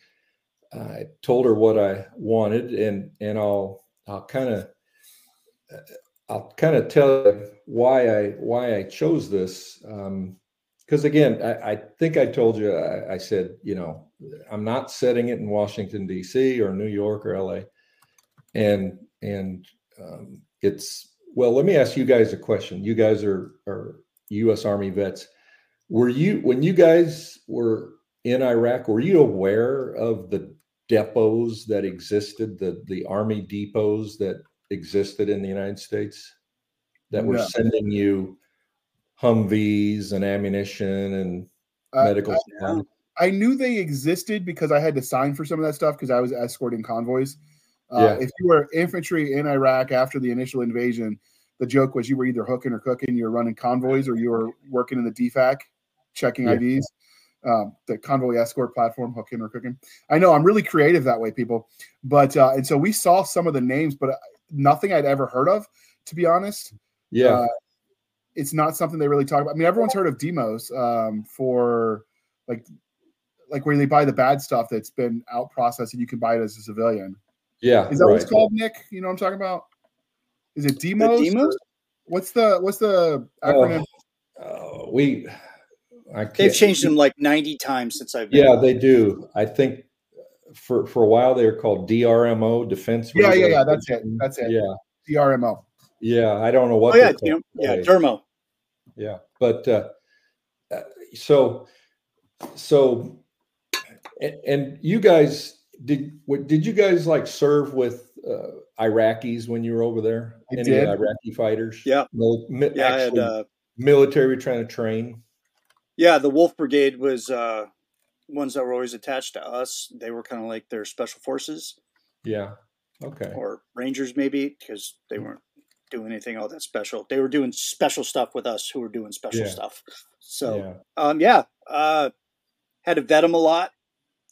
I told her what I wanted, and and I'll I'll kind of I'll kind of tell you why I why I chose this. Because again, I, I think I told you I, I said you know I'm not setting it in Washington D.C. or New York or L.A. and and um, it's well. Let me ask you guys a question. You guys are are U.S. Army vets. Were you when you guys were in Iraq? Were you aware of the depots that existed, the the Army depots that existed in the United States that were No. sending you Humvees and ammunition and Uh, medical I-? I knew they existed because I had to sign for some of that stuff because I was escorting convoys. Uh, Yeah. If you were infantry in Iraq after the initial invasion, the joke was you were either hooking or cooking. You were running convoys or you were working in the DFAC, checking Yeah. IDs, um, the convoy escort platform, hooking or cooking. I know I'm really creative that way, people. But uh, and so we saw some of the names, but uh, nothing I'd ever heard of, to be honest. Yeah, Uh, it's not something they really talk about. I mean, everyone's heard of demos um, for like like where they buy the bad stuff that's been out processed and you can buy it as a civilian. Yeah. Is that what it's right. called, Nick? You know what I'm talking about? Is it demos? demos? What's the what's the acronym? Uh, we I. They've changed them like 90 times since I've been. Yeah, they do. I think for for a while they were called DRMO, Defense. Yeah, yeah, yeah. That's it. That's it. Yeah, DRMO. yeah. I don't know what. Oh, yeah. they're Yeah. Dermo. yeah but uh, uh, so so and, and you guys did what did you guys like serve with uh, iraqis when you were over there I any did. iraqi fighters Yeah. Mil- mi- Yeah. I had, uh, military trying to train yeah. The Wolf Brigade was uh, ones that were always attached to us. They were kind of like their special forces yeah okay or Rangers, maybe, because they weren't doing anything all that special. They were doing special stuff with us who were doing special Yeah. stuff. So, yeah um, yeah, uh, had to vet them a lot,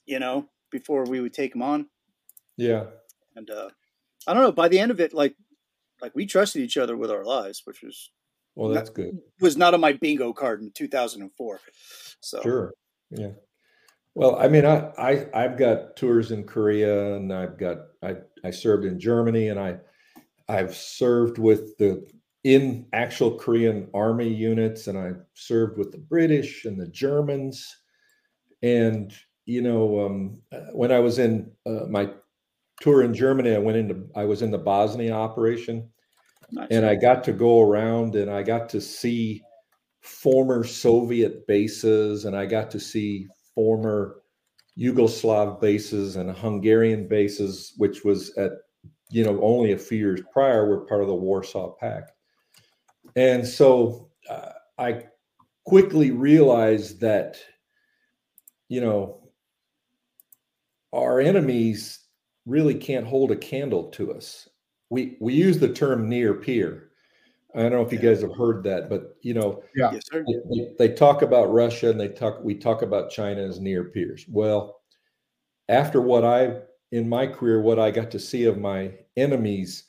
you know, before we would take them on. yeah And uh, I don't know. By the end of it, like, like we trusted each other with our lives, which was well that's good was not on my bingo card in 2004. So, Sure. Yeah. Well, I mean, I, I I've got tours in Korea, and I've got I I served in Germany, and I I've served with the in actual Korean army units, and I served with the British and the Germans, and you know, um, uh, when I was in uh, my tour in Germany, I went into I was in the Bosnia operation, nice. and I got to go around and I got to see former Soviet bases and I got to see former Yugoslav bases and Hungarian bases, which was at you know only a few years prior were part of the Warsaw Pact, and so uh, I quickly realized that you know our enemies really can't hold a candle to us. We we use the term near peer. I don't know if you guys have heard that, but you know yes, they, they- they talk about Russia and they talk we talk about China as near peers. Well, after what I in my career, what I got to see of my enemies,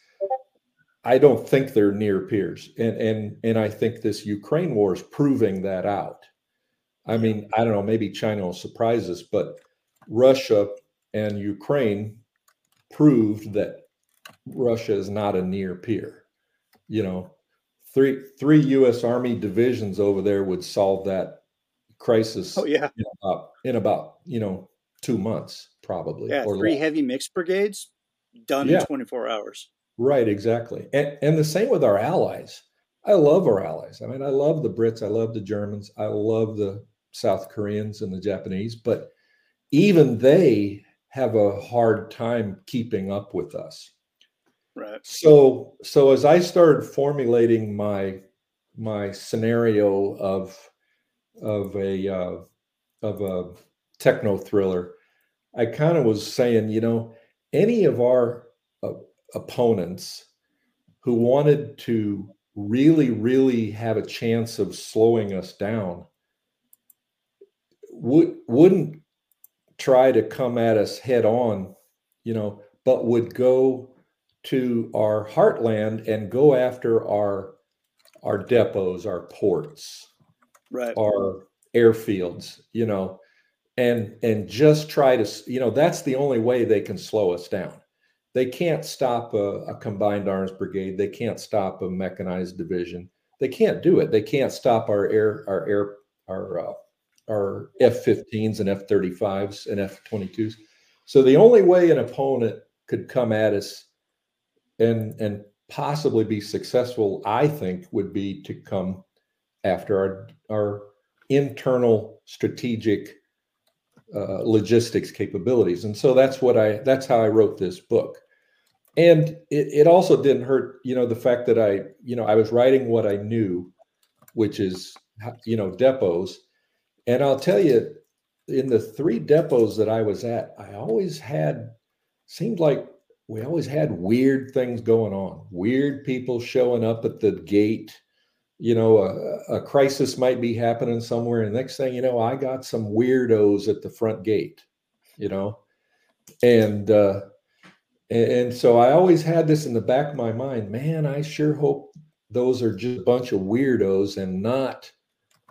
I don't think they're near peers. And and and I think this Ukraine war is proving that out. I mean, I don't know, maybe China will surprise us, but Russia and Ukraine proved that Russia is not a near peer. You know, three three U.S. Army divisions over there would solve that crisis Oh yeah, in about in about you know two months probably. yeah. or Three less. heavy mixed brigades done Yeah. in 24 hours. Right, exactly. And and the same with our allies. I love our allies. I mean, I love the Brits, I love the Germans, I love the South Koreans and the Japanese, but even they have a hard time keeping up with us. Right. So so as I started formulating my my scenario of of a uh, of a techno thriller, I kind of was saying, you know, any of our uh, opponents who wanted to really really have a chance of slowing us down would wouldn't try to come at us head on, you know, but would go to our heartland and go after our our depots, our ports, Right. our airfields, you know, and and just try to, you know, that's the only way they can slow us down. They can't stop a, a combined arms brigade. They can't stop a mechanized division. They can't do it. They can't stop our air, our air, our uh, our F-15s and F-35s and F-22s. So the only way an opponent could come at us and and possibly be successful, I think, would be to come after our our internal strategic uh, logistics capabilities. And so that's what I that's how I wrote this book. And it, it also didn't hurt, you know, the fact that I, you know, I was writing what I knew, which is, you know, depots. And I'll tell you, in the three depots that I was at, I always had, seemed like we always had weird things going on, weird people showing up at the gate. You know, a, a crisis might be happening somewhere. And next thing you know, I got some weirdos at the front gate, you know, and, uh, and, and so I always had this in the back of my mind, man, I sure hope those are just a bunch of weirdos and not,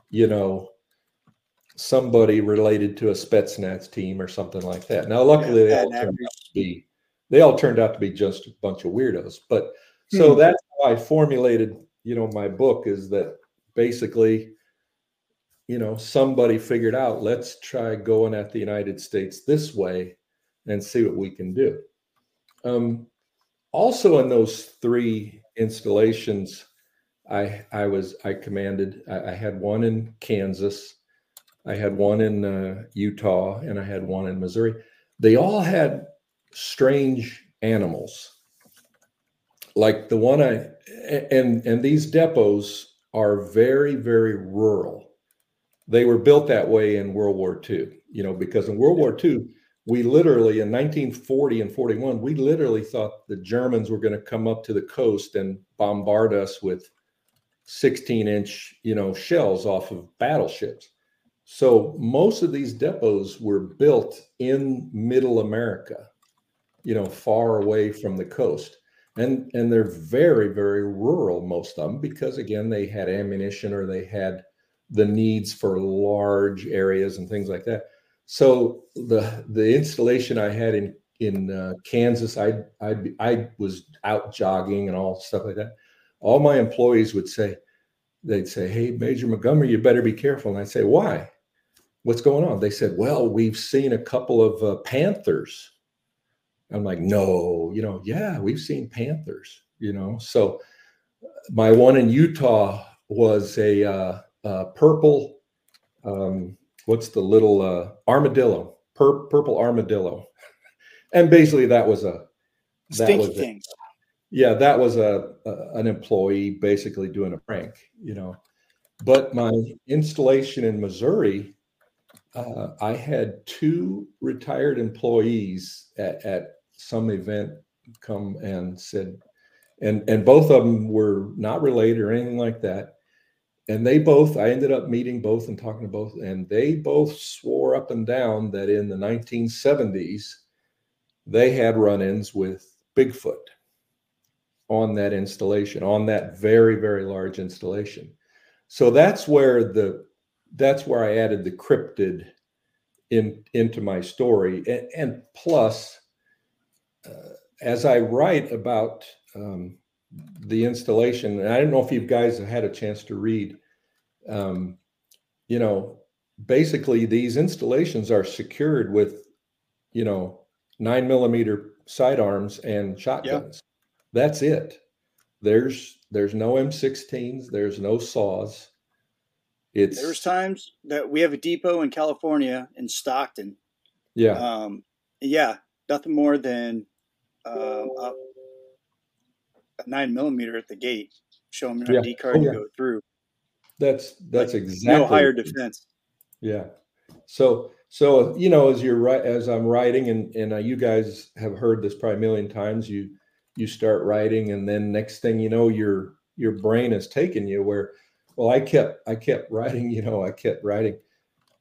you know, somebody related to a Spetsnaz team or something like that. Now, luckily, Yeah, they all turned out to be they all turned out to be just a bunch of weirdos. But so Hmm. that's how I formulated, you know, my book is that basically, you know, somebody figured out, let's try going at the United States this way and see what we can do. Um, also, in those three installations, I I was I commanded. I, I had one in Kansas, I had one in uh, Utah, and I had one in Missouri. They all had strange animals, like the one I and and these depots are very very rural. They were built that way in World War II, you know, because in World War II we literally in 1940 and 41 we literally thought the germans were going to come up to the coast and bombard us with 16 inch you know shells off of battleships so most of these depots were built in middle america you know far away from the coast and and they're very very rural most of them because again they had ammunition or they had the needs for large areas and things like that so the the installation I had in in uh, Kansas, I I I was out jogging and all stuff like that. All my employees would say, they'd say, "Hey, Major Montgomery, you better be careful." And I'd say, "Why? What's going on?" They said, "Well, we've seen a couple of uh, panthers." I'm like, "No, you know, yeah, we've seen panthers." You know, so my one in Utah was a uh, purple. Um, what's the little uh, armadillo, pur- purple armadillo, [laughs] and basically that was a that Stinky was things. A, yeah, that was a, a, an employee basically doing a prank, you know. But my installation in Missouri, uh, I had two retired employees at, at some event come and said, and and both of them were not related or anything like that. And they both i ended up meeting both and talking to both and they both swore up and down that in the 1970s they had run-ins with bigfoot on that installation on that very very large installation. So that's where the that's where i added the cryptid in into my story and, and plus uh, as i write about um, the installation. And I don't know if you guys have had a chance to read. Um, you know, basically these installations are secured with, you know, nine millimeter sidearms and shotguns. Yeah. That's it. There's there's no M16s. There's no saws. It's there's times that we have a depot in California in Stockton. Yeah. Um, yeah, nothing more than um, a nine millimeter at the gate, show them an yeah. ID card oh, yeah. to go through. That's that's like, exactly no higher defense. Yeah. So so you know as you're right as I'm writing and and uh, you guys have heard this probably a million times you you start writing and then next thing you know your your brain is taking you where well I kept I kept writing you know I kept writing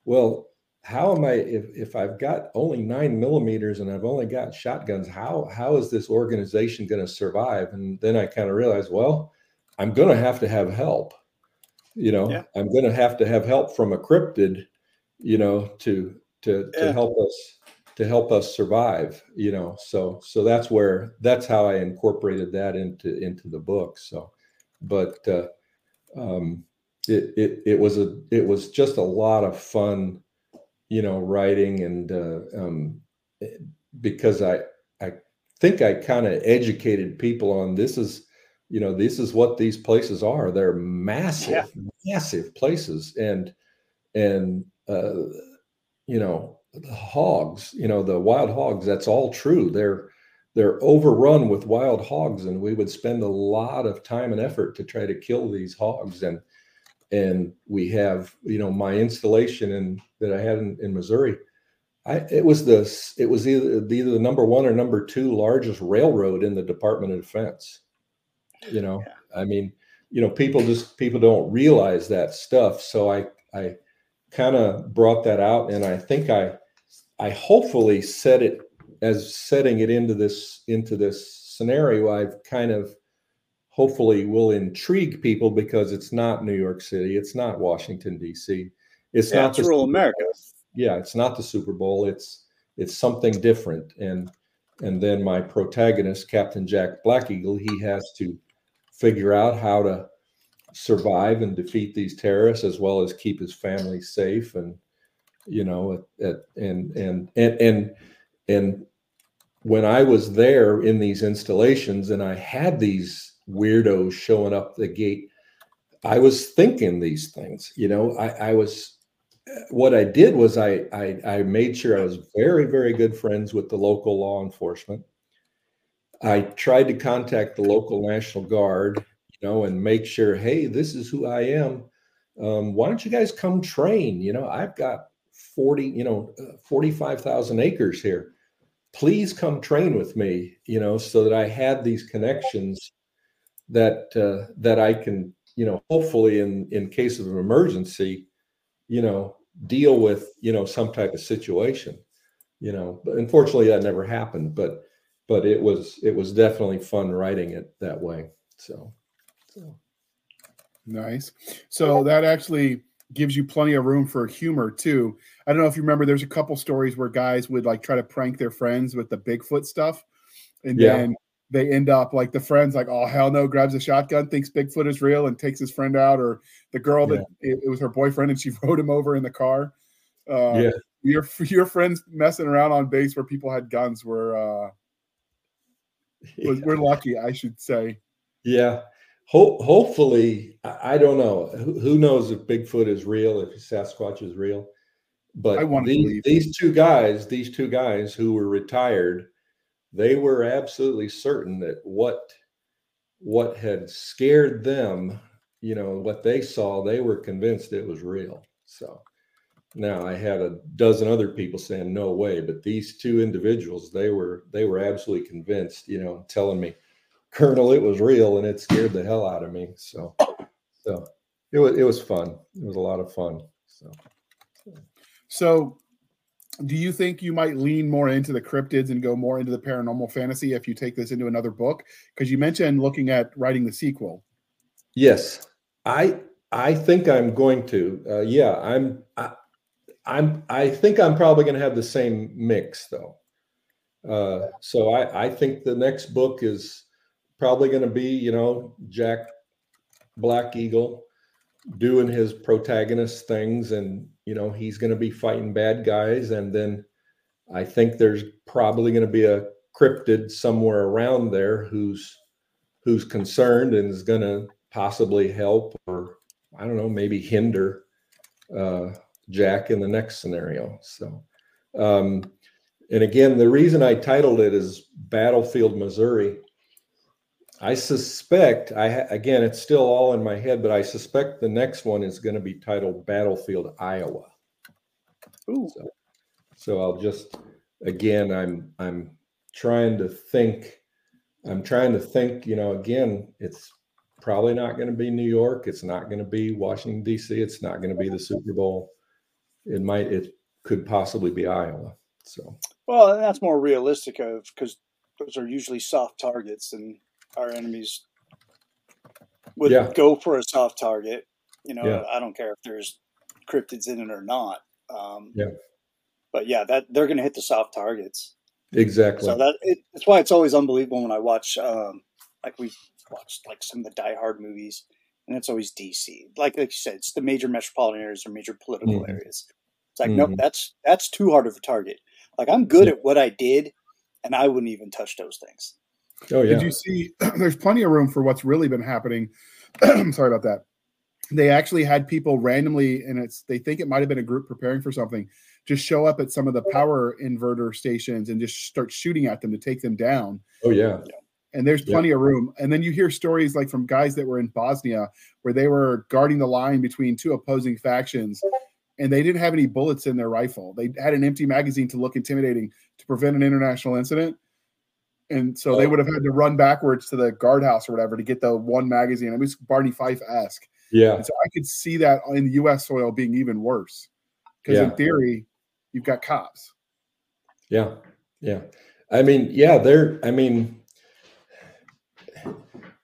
well how am I if, if I've got only nine millimeters and I've only got shotguns, how how is this organization going to survive? And then I kind of realized, well, I'm going to have to have help. You know, yeah. I'm going to have to have help from a cryptid, you know, to to to yeah. help us to help us survive. You know, so so that's where that's how I incorporated that into into the book. So, but uh, um, it it it was a it was just a lot of fun you know, writing and uh, um, because I I think I kind of educated people on this is you know this is what these places are. They're massive, yeah. massive places, and and uh, you know the hogs, you know the wild hogs. That's all true. They're they're overrun with wild hogs, and we would spend a lot of time and effort to try to kill these hogs and and we have you know my installation in that I had in, in Missouri. I, it was the it was either either the number one or number two largest railroad in the Department of Defense. You know, yeah. I mean, you know, people just people don't realize that stuff. So I I kind of brought that out, and I think I I hopefully set it as setting it into this into this scenario. I've kind of hopefully will intrigue people because it's not New York City, it's not Washington D.C., it's yeah, not it's rural America. Yeah, it's not the Super Bowl. It's it's something different, and and then my protagonist, Captain Jack Black Eagle, he has to figure out how to survive and defeat these terrorists as well as keep his family safe and you know at, at, and, and and and and when i was there in these installations and i had these weirdos showing up the gate i was thinking these things you know? I, I was what i did was I, I i made sure i was very very good friends with the local law enforcement. I tried to contact the local national guard you know and make sure hey this is who i am. Um, why don't you guys come train? You know i've got 40 you know uh, 45,000 acres here please come train with me you know so that i had these connections that uh, that i can you know hopefully in in case of an emergency you know deal with you know some type of situation you know but unfortunately that never happened but but it was it was definitely fun writing it that way so, so. nice so that actually gives you plenty of room for humor too. I don't know if you remember, there's a couple stories where guys would like try to prank their friends with the Bigfoot stuff, and yeah. then they end up like the friends like, oh hell no, grabs a shotgun, thinks Bigfoot is real, and takes his friend out, or the girl that it, it, was her boyfriend and she [laughs] rode him over in the car. Uh, yeah, your your friends messing around on base where people had guns were uh, [laughs] was, yeah. we're lucky, I should say. Yeah, Ho- hopefully, I, don't know. Who, who, knows if Bigfoot is real, if Sasquatch is real? But these, these two guys, these two guys who were retired, they were absolutely certain that what what had scared them, you know, what they saw, they were convinced it was real. So now I had a dozen other people saying no way, but these two individuals, they were they were absolutely convinced, you know, telling me Colonel, it was real and it scared the hell out of me. So, so it was it was fun. It was a lot of fun. So, so do you think you might lean more into the cryptids and go more into the paranormal fantasy if you take this into another book? Because you mentioned looking at writing the sequel. Yes, I I think I'm going to. Uh, yeah, I'm. I, I'm. I think I'm probably going to have the same mix though. Uh, so I I think the next book is probably going to be, you know, Jack Black Eagle doing his protagonist things and, you know, he's going to be fighting bad guys. And then I think there's probably going to be a cryptid somewhere around there who's who's concerned and is going to possibly help or I don't know, maybe hinder uh, Jack in the next scenario. So, um, and again, the reason I titled it is Battlefield Missouri I suspect I again it's still all in my head, but I suspect the next one is going to be titled Battlefield Iowa. Ooh. So, so I'll just again I'm I'm trying to think I'm trying to think, you know, again, it's probably not going to be New York, it's not going to be Washington DC, it's not going to be the Super Bowl. It might it could possibly be Iowa. So well, that's more realistic of because those are usually soft targets and our enemies would yeah. go for a soft target. You know, yeah. I don't care if there's cryptids in it or not. Um, yeah. But yeah, that they're going to hit the soft targets. Exactly. So that it, that's why it's always unbelievable when I watch, um, like we watched like some of the Die Hard movies, and it's always DC. Like like you said, it's the major metropolitan areas or major political mm-hmm. areas. It's like mm-hmm. nope, that's that's too hard of a target. Like I'm good at what I did, and I wouldn't even touch those things. Oh yeah. Did you see? [clears throat] There's plenty of room for what's really been happening. [clears throat] Sorry about that. They actually had people randomly, and it's they think it might have been a group preparing for something, just show up at some of the power inverter stations and just start shooting at them to take them down. Oh yeah. And there's plenty yeah. of room. And then you hear stories like from guys that were in Bosnia where they were guarding the line between two opposing factions and they didn't have any bullets in their rifle. They had an empty magazine to look intimidating to prevent an international incident and so oh. they would have had to run backwards to the guardhouse or whatever to get the one magazine. It was Barney Fife esque. Yeah. And so I could see that in the U.S. soil being even worse because yeah. in theory, you've got cops. Yeah, yeah. I mean, yeah. They're. I mean,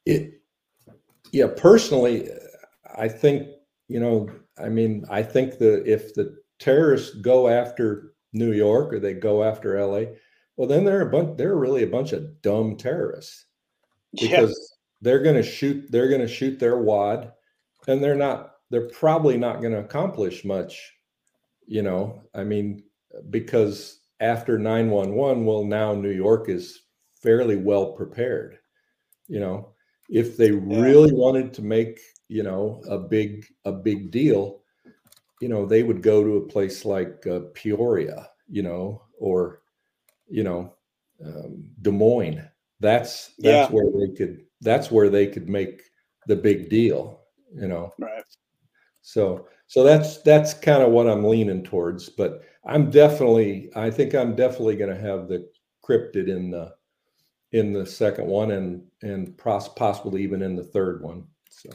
it. Yeah. Personally, I think you know. I mean, I think that if the terrorists go after New York or they go after L.A well, then they're a bunch. They're really a bunch of dumb terrorists because they're going to shoot. They're going to shoot their wad. and they're not they're probably not going to accomplish much you know i mean because after 911 well now new york is fairly well prepared you know if they really wanted to make you know a big a big deal you know they would go to a place like uh, peoria you know or you know um, des moines that's that's yeah. where they could that's where they could make the big deal you know? Right. So so that's that's kind of what i'm leaning towards but i'm definitely i think i'm definitely going to have the cryptid in the in the second one and and possibly even in the third one so.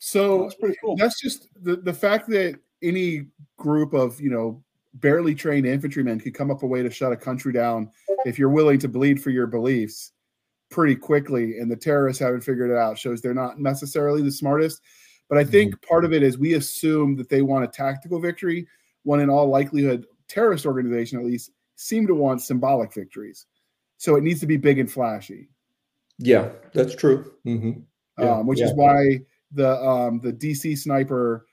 So that's pretty cool. that's just the the fact that any group of you know barely trained infantrymen could come up a way to shut a country down if you're willing to bleed for your beliefs pretty quickly and the terrorists haven't figured it out shows they're not necessarily the smartest but i think mm-hmm. part of it is we assume that they want a tactical victory when in all likelihood terrorist organization at least seem to want symbolic victories so it needs to be big and flashy yeah that's true mm-hmm. yeah, um, which yeah. is why the um, the dc sniper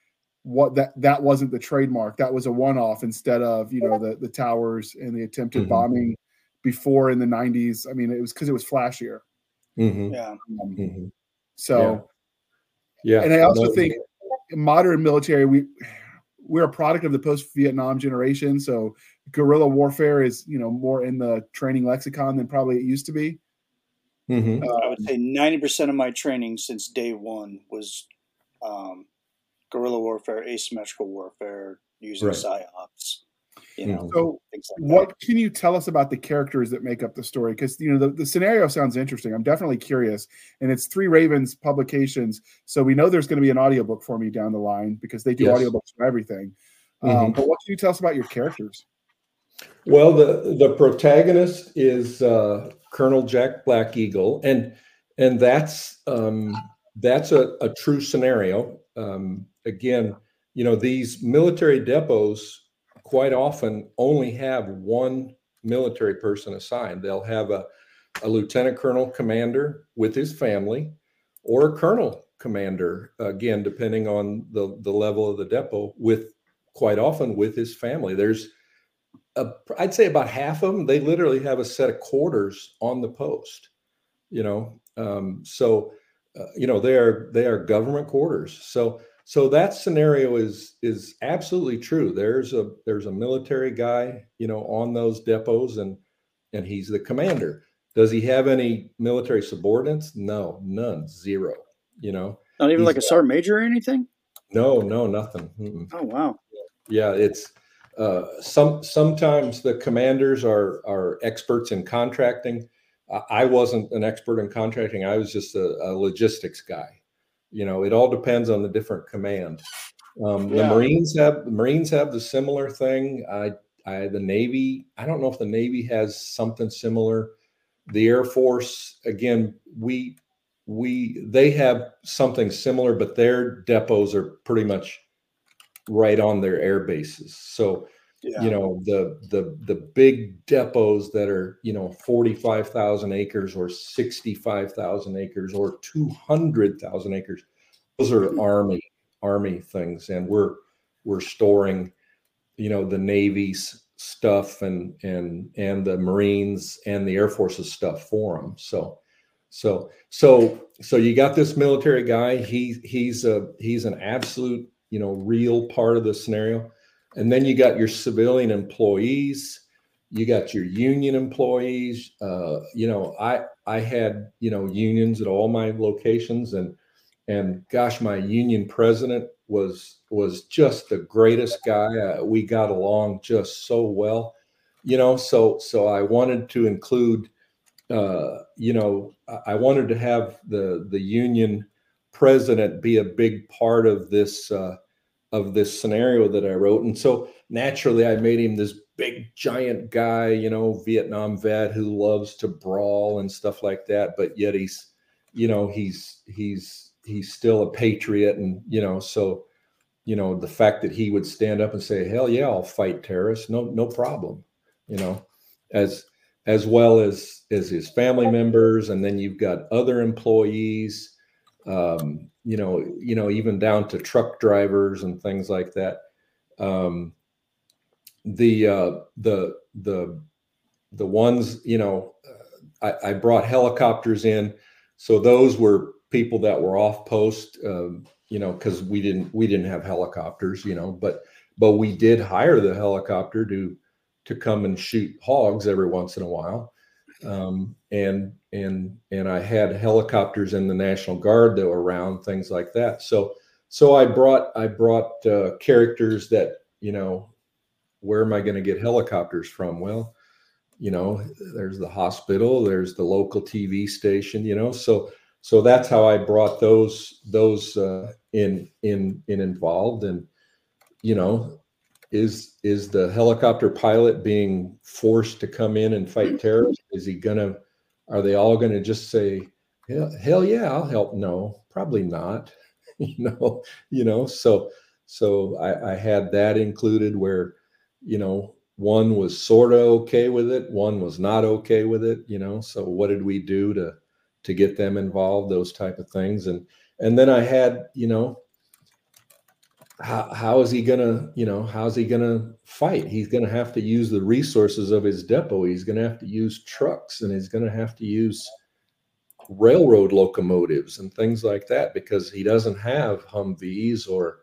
what that that wasn't the trademark that was a one-off instead of you know the the towers and the attempted mm-hmm. bombing before in the 90s i mean it was because it was flashier mm-hmm. yeah um, mm-hmm. so yeah. yeah and i also no, think modern military we we're a product of the post-vietnam generation so guerrilla warfare is you know more in the training lexicon than probably it used to be mm-hmm. uh, i would say 90% of my training since day one was um, guerrilla warfare, asymmetrical warfare, using right. psyops. You know, so like what that. can you tell us about the characters that make up the story? Because you know the, the scenario sounds interesting. I'm definitely curious, and it's Three Ravens Publications, so we know there's going to be an audiobook for me down the line because they do yes. audiobooks for everything. Um, mm-hmm. Um, but what can you tell us about your characters? Well, the the protagonist is uh, Colonel Jack Black Eagle, and and that's um, that's a, a true scenario. Um, again, you know, these military depots quite often only have one military person assigned. They'll have a, a lieutenant colonel commander with his family or a colonel commander, again, depending on the, the level of the depot, with quite often with his family. There's, i I'd say about half of them, they literally have a set of quarters on the post, you know. Um, so, uh, you know, they are they are government quarters. So so that scenario is is absolutely true. There's a there's a military guy you know on those depots and and he's the commander. Does he have any military subordinates? No none zero you know? Not even he's like a sergeant major or anything? No no nothing Mm-mm. oh wow. Yeah it's uh, some sometimes the commanders are are experts in contracting. I wasn't an expert in contracting. I was just a, a logistics guy you know it all depends on the different command. Um, yeah. the marines have the marines have the similar thing. I, I the navy i don't know if the navy has something similar. The air force again we we they have something similar but their depots are pretty much right on their air bases. So yeah. you know the the the big depots that are you know 45,000 acres or 65,000 acres or 200,000 acres those are mm-hmm. army army things and we're we're storing you know the navy's stuff and and and the marines and the air force's stuff for them so so so so you got this military guy he he's a he's an absolute you know real part of the scenario and then you got your civilian employees, you got your union employees. Uh, you know, I I had you know unions at all my locations, and and gosh, my union president was was just the greatest guy. Uh, we got along just so well, you know. So so I wanted to include, uh, you know, I wanted to have the the union president be a big part of this uh, of this scenario that I wrote. And so naturally, I made him this big, giant guy, you know, Vietnam vet who loves to brawl and stuff like that. But yet he's, you know, he's he's he's still a patriot, and you know, so you know, the fact that he would stand up and say, "Hell yeah, I'll fight terrorists," no no problem, you know, as as well as as his family members, and then you've got other employees um, you know, you know, even down to truck drivers and things like that. Um, the uh, the the the ones, you know, uh, I, I, brought helicopters in, so those were people that were off post, um, you know, because we didn't we didn't have helicopters, you know, but but we did hire the helicopter to to come and shoot hogs every once in a while um, and and and I had helicopters in the National Guard that were around, things like that. So so I brought I brought uh, characters that you know, where am I going to get helicopters from? Well, you know, there's the hospital, there's the local TV station, you know, so so that's how I brought those those uh, in in in involved, and you know, is is the helicopter pilot being forced to come in and fight terrorists? Is he gonna? Are they all gonna just say, hell, hell yeah, I'll help? No, probably not. [laughs] you know, you know. So so I, I had that included where, you know, one was sort of okay with it, one was not okay with it. You know, so what did we do to to get them involved? Those type of things, and and then I had you know how, how is he gonna you know how's he gonna fight? He's gonna have to use the resources of his depot. He's gonna have to use trucks and he's gonna have to use railroad locomotives and things like that because he doesn't have humvees or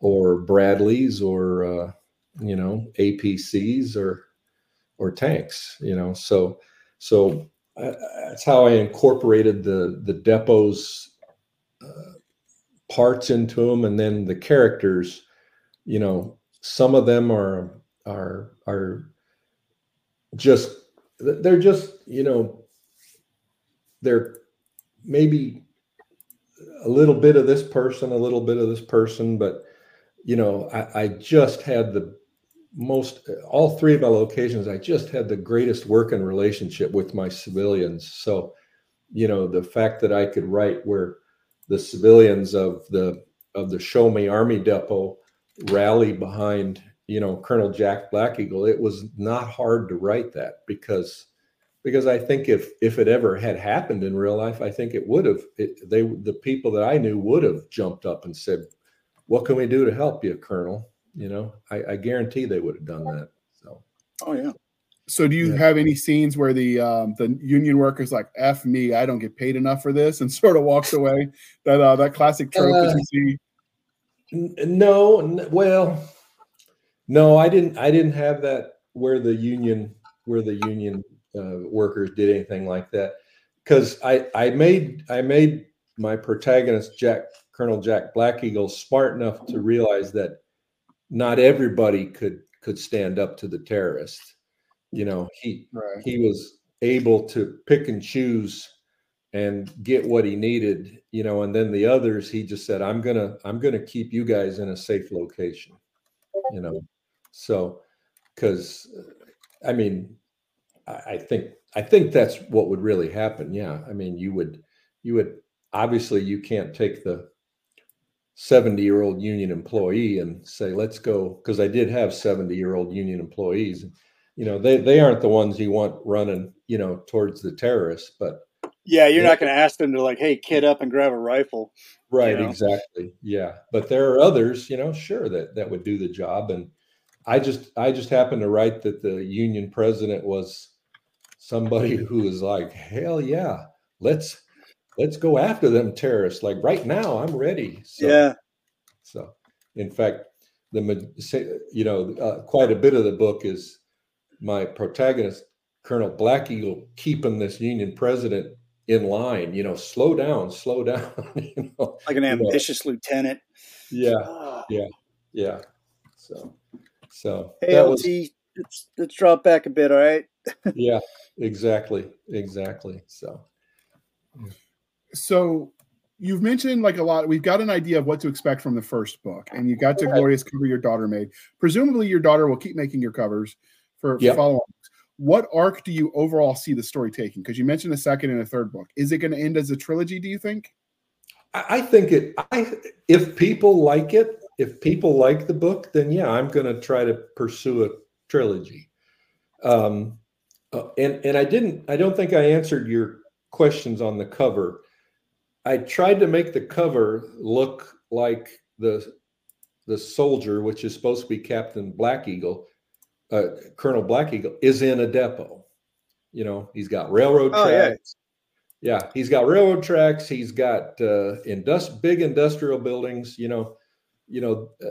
or bradleys or uh, you know apcs or or tanks you know? So so uh, that's how i incorporated the the depots uh, parts into them and then the characters you know some of them are are are just they're just you know they're maybe a little bit of this person a little bit of this person but you know i, I just had the most all three of my locations i just had the greatest working relationship with my civilians. So you know the fact that i could write where the civilians of the of the Show Me Army Depot rally behind you know Colonel Jack Black Eagle. It was not hard to write that because because I think if if it ever had happened in real life, I think it would have. It, they the people that I knew would have jumped up and said, "What can we do to help you, Colonel?" You know, I, I guarantee they would have done that. So, oh yeah, so do you yeah. have any scenes where the um, the union workers like "f me, I don't get paid enough for this" and [laughs] sort of walks away? That uh, that classic trope uh, that you see. No, n- well, no, I didn't. I didn't have that where the union where the union uh, workers did anything like that because I I made I made my protagonist Jack Colonel Jack Black Eagle smart enough to realize that not everybody could could stand up to the terrorists you know he right. he was able to pick and choose and get what he needed you know and then the others he just said i'm gonna i'm gonna keep you guys in a safe location you know so because i mean I, I think i think that's what would really happen yeah i mean you would you would obviously you can't take the 70 year old union employee and say let's go because i did have 70 year old union employees you know they they aren't the ones you want running you know towards the terrorists but yeah you're yeah. not going to ask them to like hey kid up and grab a rifle right you know? exactly yeah but there are others you know sure that that would do the job and i just i just happened to write that the union president was somebody [laughs] who was like hell yeah let's let's go after them terrorists like right now i'm ready so, yeah so in fact the you know uh, quite a bit of the book is my protagonist, Colonel Black Eagle, keeping this Union president in line. You know, slow down, slow [laughs] down. you know, like an ambitious know. lieutenant. Yeah, ah. yeah, yeah. So, so hey, LT, was, let's let's drop back a bit. All right. [laughs] yeah, exactly, exactly. So, so you've mentioned like a lot we've got an idea of what to expect from the first book and you got to glorious cover your daughter made presumably your daughter will keep making your covers for, yep. follow What arc do you overall see the story taking? Because you mentioned a second and a third book. Is it going to end as a trilogy? Do you think? I think it. I if people like it, if people like the book, then yeah, I'm going to try to pursue a trilogy. Um, uh, and and I didn't. I don't think I answered your questions on the cover. I tried to make the cover look like the the soldier, which is supposed to be Captain Black Eagle, uh, Colonel Black Eagle, is in a depot. You know, he's got railroad Oh, yeah. tracks. yeah. he's got railroad tracks. He's got uh, indust- big industrial buildings. You know, you know. Uh,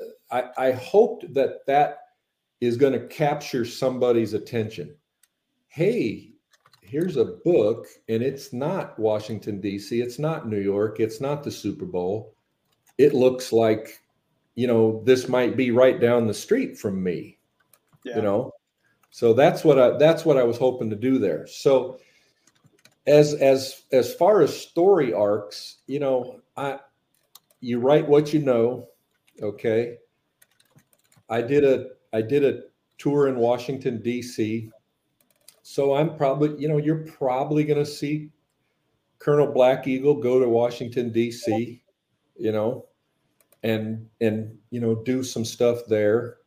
I I hoped that that is going to capture somebody's attention. Hey, here's a book, and it's not Washington D.C. It's not New York. It's not the Super Bowl. It looks like you know this might be right down the street from me Yeah. you know? So that's what i that's what i was hoping to do there. So as as as far as story arcs you know i you write what you know okay? I did a i did a tour in washington d.c so i'm probably you know you're probably going to see colonel black eagle go to washington d.c you know and and you know do some stuff there.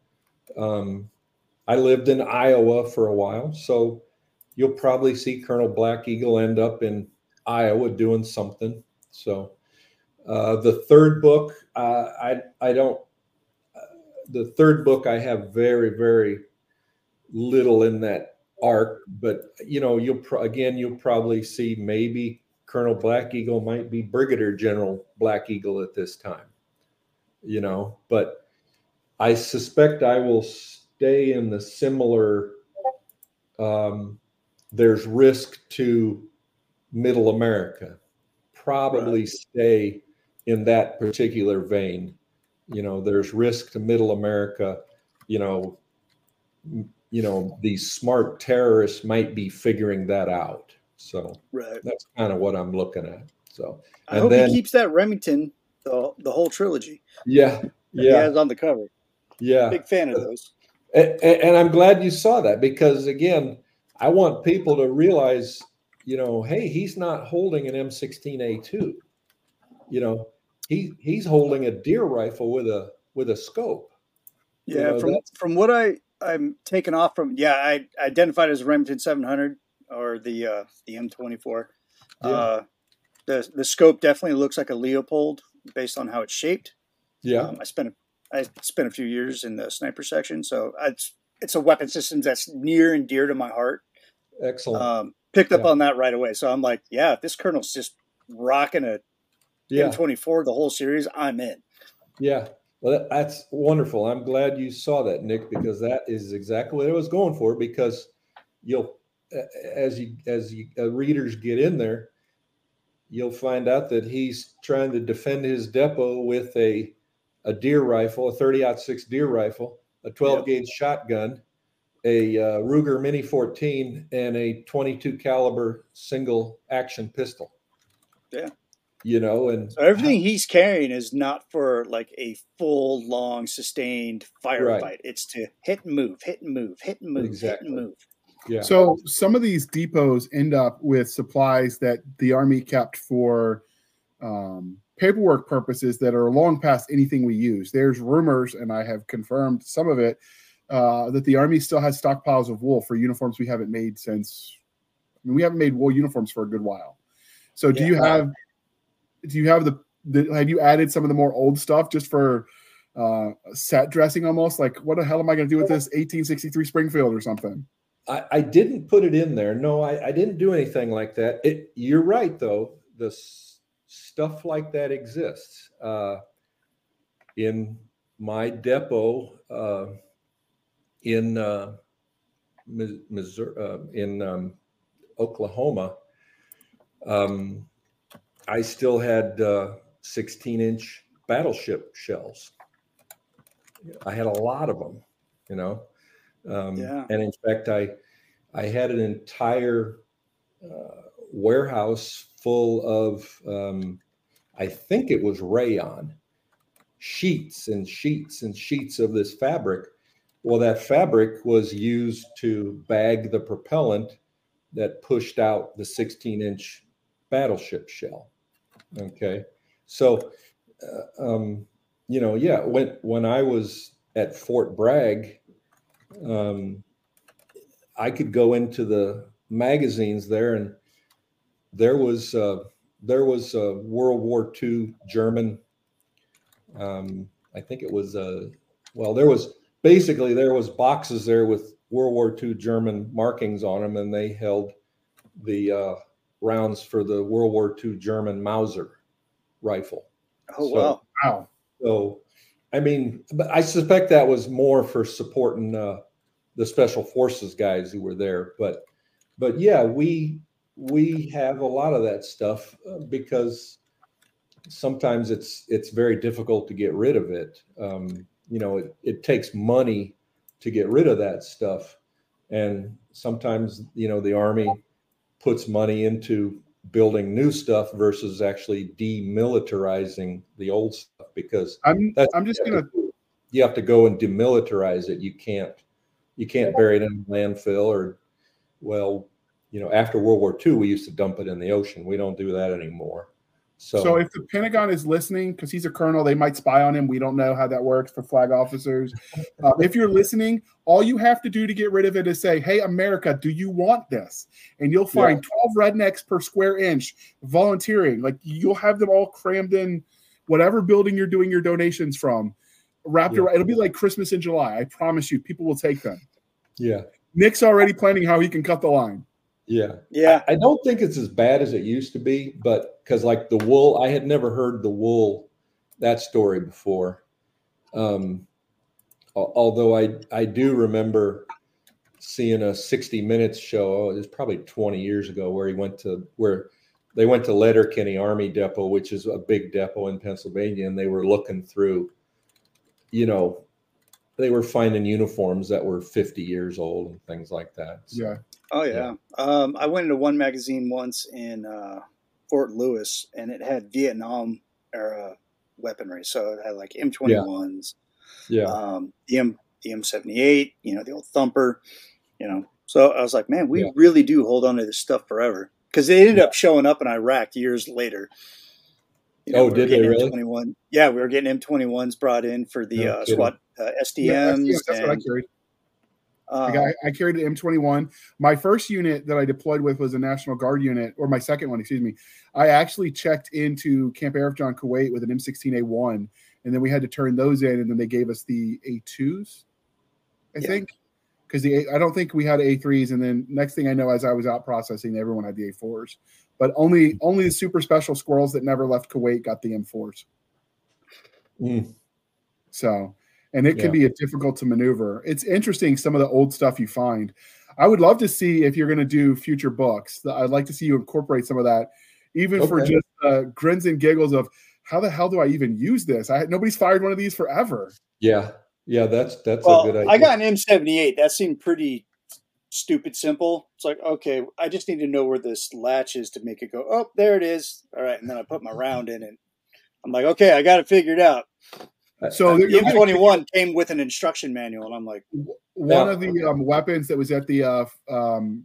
Um, I lived in Iowa for a while, so you'll probably see Colonel Black Eagle end up in Iowa doing something. So uh, the third book, uh, I I don't. Uh, the third book, I have very very little in that arc, but you know you'll pro- again you'll probably see maybe Colonel Black Eagle might be Brigadier General Black Eagle at this time. You know, but I suspect I will stay in the similar. Um, there's risk to Middle America. Probably stay in that particular vein. You know, there's risk to Middle America. You know, you know these smart terrorists might be figuring that out. So Right. that's kind of what I'm looking at. So I hope then- he keeps that Remington the the whole trilogy. yeah, that He yeah, has on the cover. yeah. Big fan of those. And, and I'm glad you saw that because again, I want people to realize, you know, hey, he's not holding an M16A2. You know, he he's holding a deer rifle with a with a scope. You Yeah, know, from from what I I'm taken off from. Yeah, I identified as Remington 700 or the uh, the M24. Yeah. Uh, the the scope definitely looks like a Leupold based on how it's shaped. Yeah, Um, I spent a, I spent a few years in the sniper section, so it's it's a weapon system that's near and dear to my heart. excellent. Um, picked up Yeah. on that right away, so I'm like, yeah, if this colonel's just rocking a yeah, M24 the whole series, I'm in. yeah. Well, that's wonderful. I'm glad you saw that, Nick, because that is exactly what I was going for. Because you'll, as you as you uh, readers get in there, you'll find out that he's trying to defend his depot with a a deer rifle, a 30 six deer rifle, a 12 Yep. gauge shotgun, a uh, Ruger Mini 14, and a 22 caliber single action pistol. Yeah. You know, and So everything he's carrying is not for like a full, long, sustained firefight. Right. It's to hit and move, hit and move, hit and move, Exactly. hit and move. yeah, So some of these depots end up with supplies that the army kept for um, paperwork purposes that are long past anything we use. There's rumors, and I have confirmed some of it, uh, that the army still has stockpiles of wool for uniforms we haven't made since. I mean, we haven't made wool uniforms for a good while. So do Yeah. you have? Do you have the, the? Have you added some of the more old stuff just for? Uh, set dressing almost like what the hell am I going to do with this 1863 Springfield or something? I, I didn't put it in there. No, I, I didn't do anything like that. It, you're right, though. The stuff like that exists uh, in my depot uh, in uh, Missouri, uh, in um, Oklahoma. Um, I still had 16 inch battleship shells. I had a lot of them, you know. Um, Yeah. And in fact, I I had an entire uh, warehouse full of um, I think it was rayon sheets and sheets and sheets of this fabric. Well, that fabric was used to bag the propellant that pushed out the 16 inch battleship shell. Okay, so uh, um, you know, yeah, when when I was at Fort Bragg, um, I could go into the magazines there, and there was uh, there was a World War II German. Um, I think it was a well, there was basically there was boxes there with World War II German markings on them, and they held the uh, rounds for the World War II German Mauser rifle. Oh So- wow! Wow. So, I mean, but I suspect that was more for supporting uh, the special forces guys who were there. But, but yeah, we we have a lot of that stuff uh, because sometimes it's it's very difficult to get rid of it. Um, you know, it, it takes money to get rid of that stuff, and sometimes you know the army puts money into building new stuff versus actually demilitarizing the old stuff because I'm that's I'm just you gonna to, you have to go and demilitarize it. You can't you can't bury it in a landfill or well, you know, after World War II, we used to dump it in the ocean. We don't do that anymore. So, So if the Pentagon is listening, because he's a colonel, they might spy on him. We don't know how that works for flag officers. Um, if you're listening, all you have to do to get rid of it is say, "Hey, America, do you want this?" And you'll find 12 rednecks per square inch volunteering. Like you'll have them all crammed in whatever building you're doing your donations from. Wrapped Yeah. around. It'll be like Christmas in July. I promise you, people will take them. yeah, Nick's already planning how he can cut the line. Yeah. Yeah, I don't think it's as bad as it used to be, but because like the wool, I had never heard the wool that story before. Um, although I I do remember seeing a 60 Minutes show. Oh, it was probably 20 years ago where he went to where they went to Letterkenny Army Depot, which is a big depot in Pennsylvania, and they were looking through, you know, they were finding uniforms that were 50 years old and things like that. So, Yeah. Oh yeah. Um, I went into one magazine once in uh, Fort Lewis, and it had Vietnam era weaponry. So it had like M21s, yeah, um, the M the M78, you know, the old Thumper, you know. So I was like, man, we Yeah. really do hold on to this stuff forever because they ended up showing up in Iraq years later. You Oh, we did they really? M21. Yeah, we were getting M21s brought in for the No uh. SWAT uh, Yeah, SDMs. that's, that's what I carried. um, Like I, I carried an M21. My first unit that I deployed with was a National Guard unit, or my second one, excuse me. I actually checked into Camp Arifjan Kuwait with an M16A1, and then we had to turn those in, and then they gave us the A2s, I Yeah. think, because the A- I don't think we had A3s. And then next thing I know, as I was out processing, everyone had the A4s, but only only the super special squirrels that never left Kuwait got the M4s. Mm, So, and it can be a difficult to maneuver. It's interesting some of the old stuff you find. I would love to see if you're going to do future books. I'd like to see you incorporate some of that, even for just uh, grins and giggles of how the hell do I even use this? I nobody's fired one of these forever. yeah, yeah. That's that's well, a good idea. I got an M78. That seemed pretty stupid simple. It's like, okay, I just need to know where this latch is to make it go, oh, there it is. All right. And then I put my round in and I'm like, okay, I got it figured out. So The you'll get a- M21 came with an instruction manual. And I'm like, one Yeah. of the um, weapons that was at the uh, um,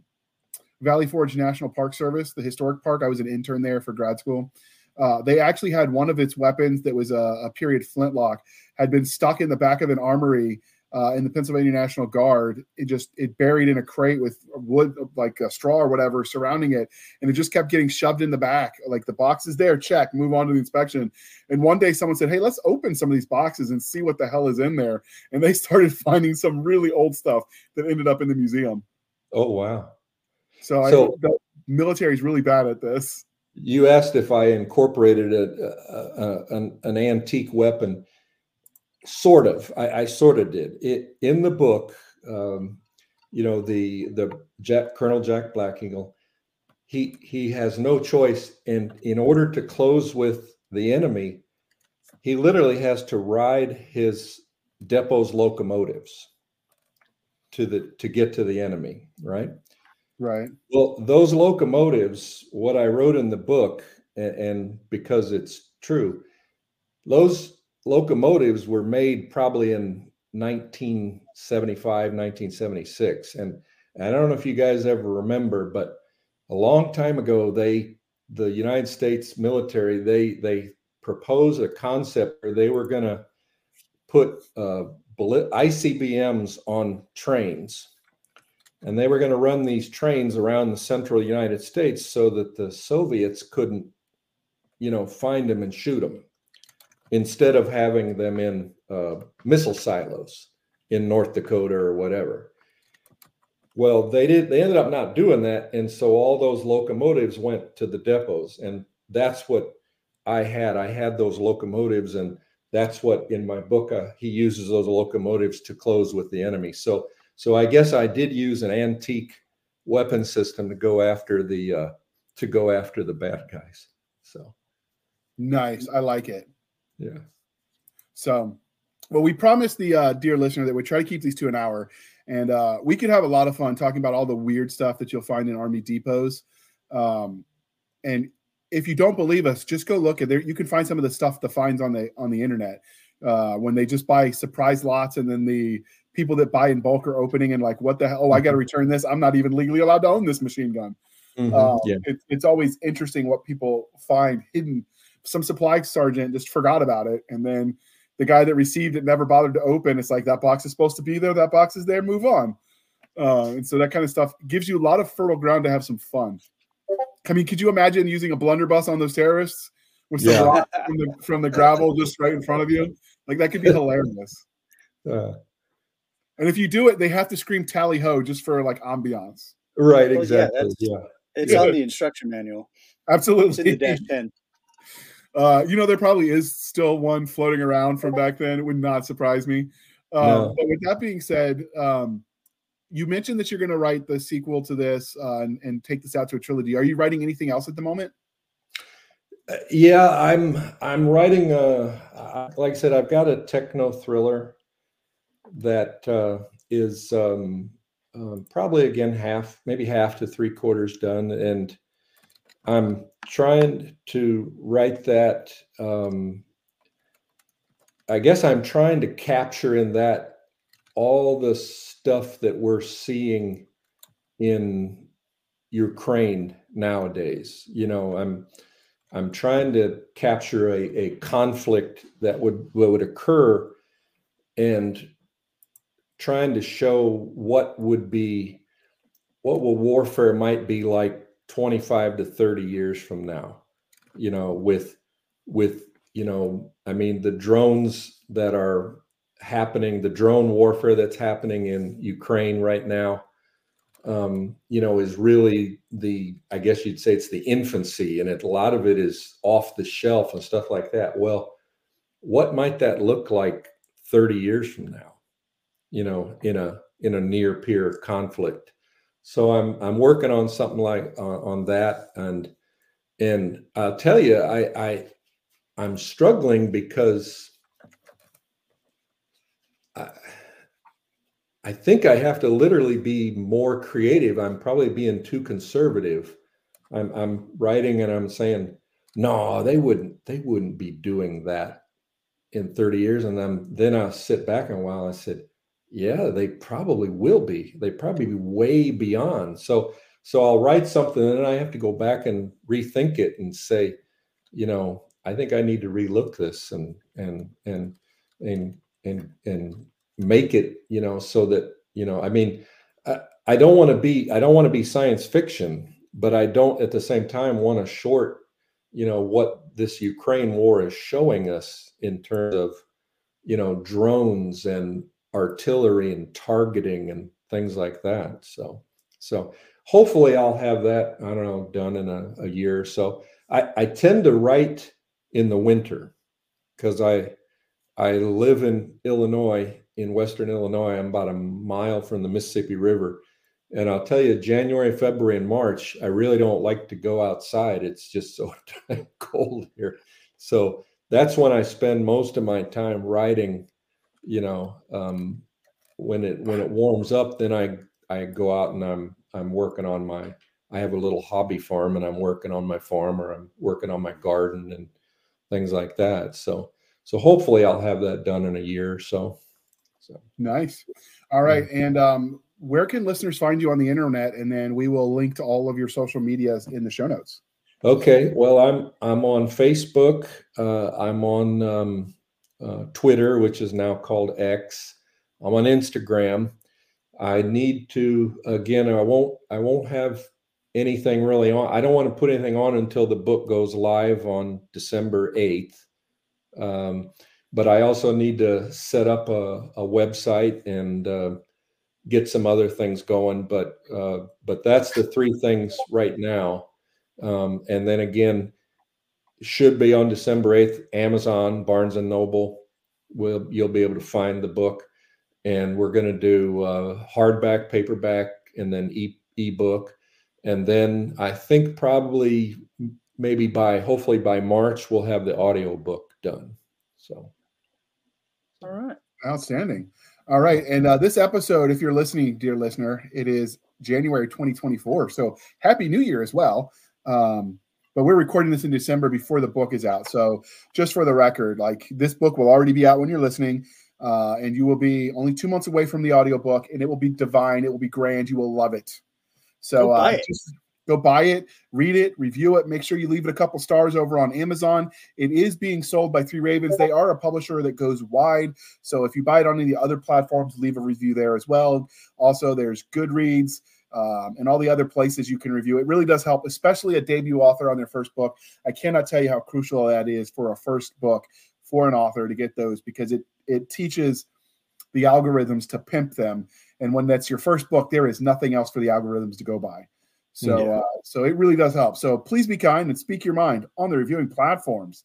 Valley Forge National Park Service, the historic park. I was an intern there for grad school. Uh, they actually had one of its weapons that was a, a period flintlock had been stuck in the back of an armory uh, in the Pennsylvania National Guard. It just it buried in a crate with wood, like a straw or whatever, surrounding it, and it just kept getting shoved in the back. Like the box is there, check, move on to the inspection. And one day someone said, "Hey, let's open some of these boxes and see what the hell is in there." And they [laughs] started finding some really old stuff that ended up in the museum. oh wow. So, So- I, the military is really bad at this. You asked if I incorporated a, a, a- an, an antique weapon. Sort of. I, I sort of did. It in the book. Um, you know the the Jack, Colonel Jack Black Eagle. He he has no choice in in order to close with the enemy. He literally has to ride his depot's locomotives to the to get to the enemy. Right. Right. Well, those locomotives, what I wrote in the book, and, and because it's true, those locomotives were made probably in 1975, 1976. And I don't know if you guys ever remember, but a long time ago, they, the United States military, they, they proposed a concept where they were going to put uh, ICBMs on trains and they were going to run these trains around the central United States so that the Soviets couldn't you know, find them and shoot them instead of having them in uh, missile silos in North Dakota or whatever. Well, they did. They ended up not doing that, and so all those locomotives went to the depots, and that's what I had. I had those locomotives, and that's what in my book uh, he uses those locomotives to close with the enemy. So, so I guess I did use an antique weapon system to go after the uh, to go after the bad guys. So nice, I like it. Yeah. So, well, we promised the uh, dear listener that we try to keep these to an hour, and uh, we could have a lot of fun talking about all the weird stuff that you'll find in army depots. Um, and if you don't believe us, just go look at there. You can find some of the stuff the finds on the on the internet uh, when they just buy surprise lots, and then the people that buy in bulk are opening and like, what the hell? Oh, I got to mm-hmm. return this. I'm not even legally allowed to own this machine gun. Mm-hmm, uh, yeah. it, it's always interesting what people find hidden. Some supply sergeant just forgot about it, and then the guy that received it never bothered to open. It's like that box is supposed to be there. That box is there. Move on. Uh, and so that kind of stuff gives you a lot of fertile ground to have some fun. I mean, could you imagine using a blunderbuss on those terrorists with some yeah. rock from the, from the gravel just right in front of you? Like that could be hilarious. [laughs] Uh, and if you do it, they have to scream "tally ho" just for like ambiance. Right. Well, exactly. Yeah. yeah. It's yeah. on the instruction manual. Absolutely. It's in the dash ten. Uh, you know, there probably is still one floating around from back then. It would not surprise me. Um, no. But with that being said, um, you mentioned that you're going to write the sequel to this uh, and, and, take this out to a trilogy. Are you writing anything else at the moment? Uh, yeah, I'm. I'm writing. A, like I said, I've got a techno thriller that uh, is um, um, probably again half, maybe half to three quarters done, and I'm trying to write that. Um, I guess I'm trying to capture in that all the stuff that we're seeing in Ukraine nowadays. You know, I'm I'm trying to capture a, a conflict that would that would occur and trying to show what would be what will warfare might be like 25 to 30 years from now you know with with you know i mean the drones that are happening the drone warfare that's happening in ukraine right now um, you know is really the i guess you'd say it's the infancy and it, a lot of it is off the shelf and stuff like that. Well what might that look like 30 years from now you know in a in a near peer conflict so i'm i'm working on something like uh, on that and and i'll tell you i i i'm struggling because I, I think I have to literally be more creative. I'm probably being too conservative. I'm I'm writing and I'm saying, no, they wouldn't they wouldn't be doing that in 30 years. And then then I'll sit back a while. I said, yeah, they probably will be. They probably be way beyond. So so I'll write something and I have to go back and rethink it and say, you know, I think I need to relook this and and and and and and make it, you know, so that you know, I mean, I, I don't want to be I don't want to be science fiction, but I don't at the same time want to short, you know, what this Ukraine war is showing us in terms of, you know, drones and artillery and targeting and things like that. So, so hopefully I'll have that, I don't know, done in a, a year or so. I, I tend to write in the winter because I, I live in Illinois, in Western Illinois. I'm about a mile from the Mississippi River. And I'll tell you, January, February, and March, I really don't like to go outside. It's just so [laughs] cold here. So that's when I spend most of my time writing you know, um, when it when it warms up, then I I go out and I'm I'm working on my I have a little hobby farm and I'm working on my farm or I'm working on my garden and things like that. So so hopefully I'll have that done in a year or so. So nice. All right. Yeah. And um where can listeners find you on the internet? And then we will link to all of your social medias in the show notes. Okay. Well, I'm I'm on Facebook. Uh, I'm on um, uh, Twitter, which is now called X. I'm on Instagram. I need to again. I won't. I won't have anything really on. I don't want to put anything on until the book goes live on December 8th. Um, but I also need to set up a, a website and uh, get some other things going. But uh, but that's the three things right now. Um, and then again, should be on December 8th, Amazon, Barnes and Noble. Will you'll be able to find the book. And we're going to do uh, hardback, paperback, and then e ebook and then I think probably maybe by hopefully by March we'll have the audio book done. So, all right, outstanding. All right, and uh, this episode, if you're listening, dear listener, it is January 2024. So happy New Year as well. Um, but we're recording this in December before the book is out. So just for the record, like this book will already be out when you're listening. Uh, and you will be only two months away from the audiobook and it will be divine. It will be grand. You will love it. So go uh, just go buy it, read it, review it. Make sure you leave it a couple stars over on Amazon. It is being sold by Three Ravens. They are a publisher that goes wide. So if you buy it on any of the other platforms, leave a review there as well. Also, there's Goodreads. Um, and all the other places you can review. It really does help, especially a debut author on their first book. I cannot tell you how crucial that is for a first book for an author to get those because it it teaches the algorithms to pimp them and when that's your first book, there is nothing else for the algorithms to go by. So, yeah. uh, so it really does help. So please be kind and speak your mind on the reviewing platforms.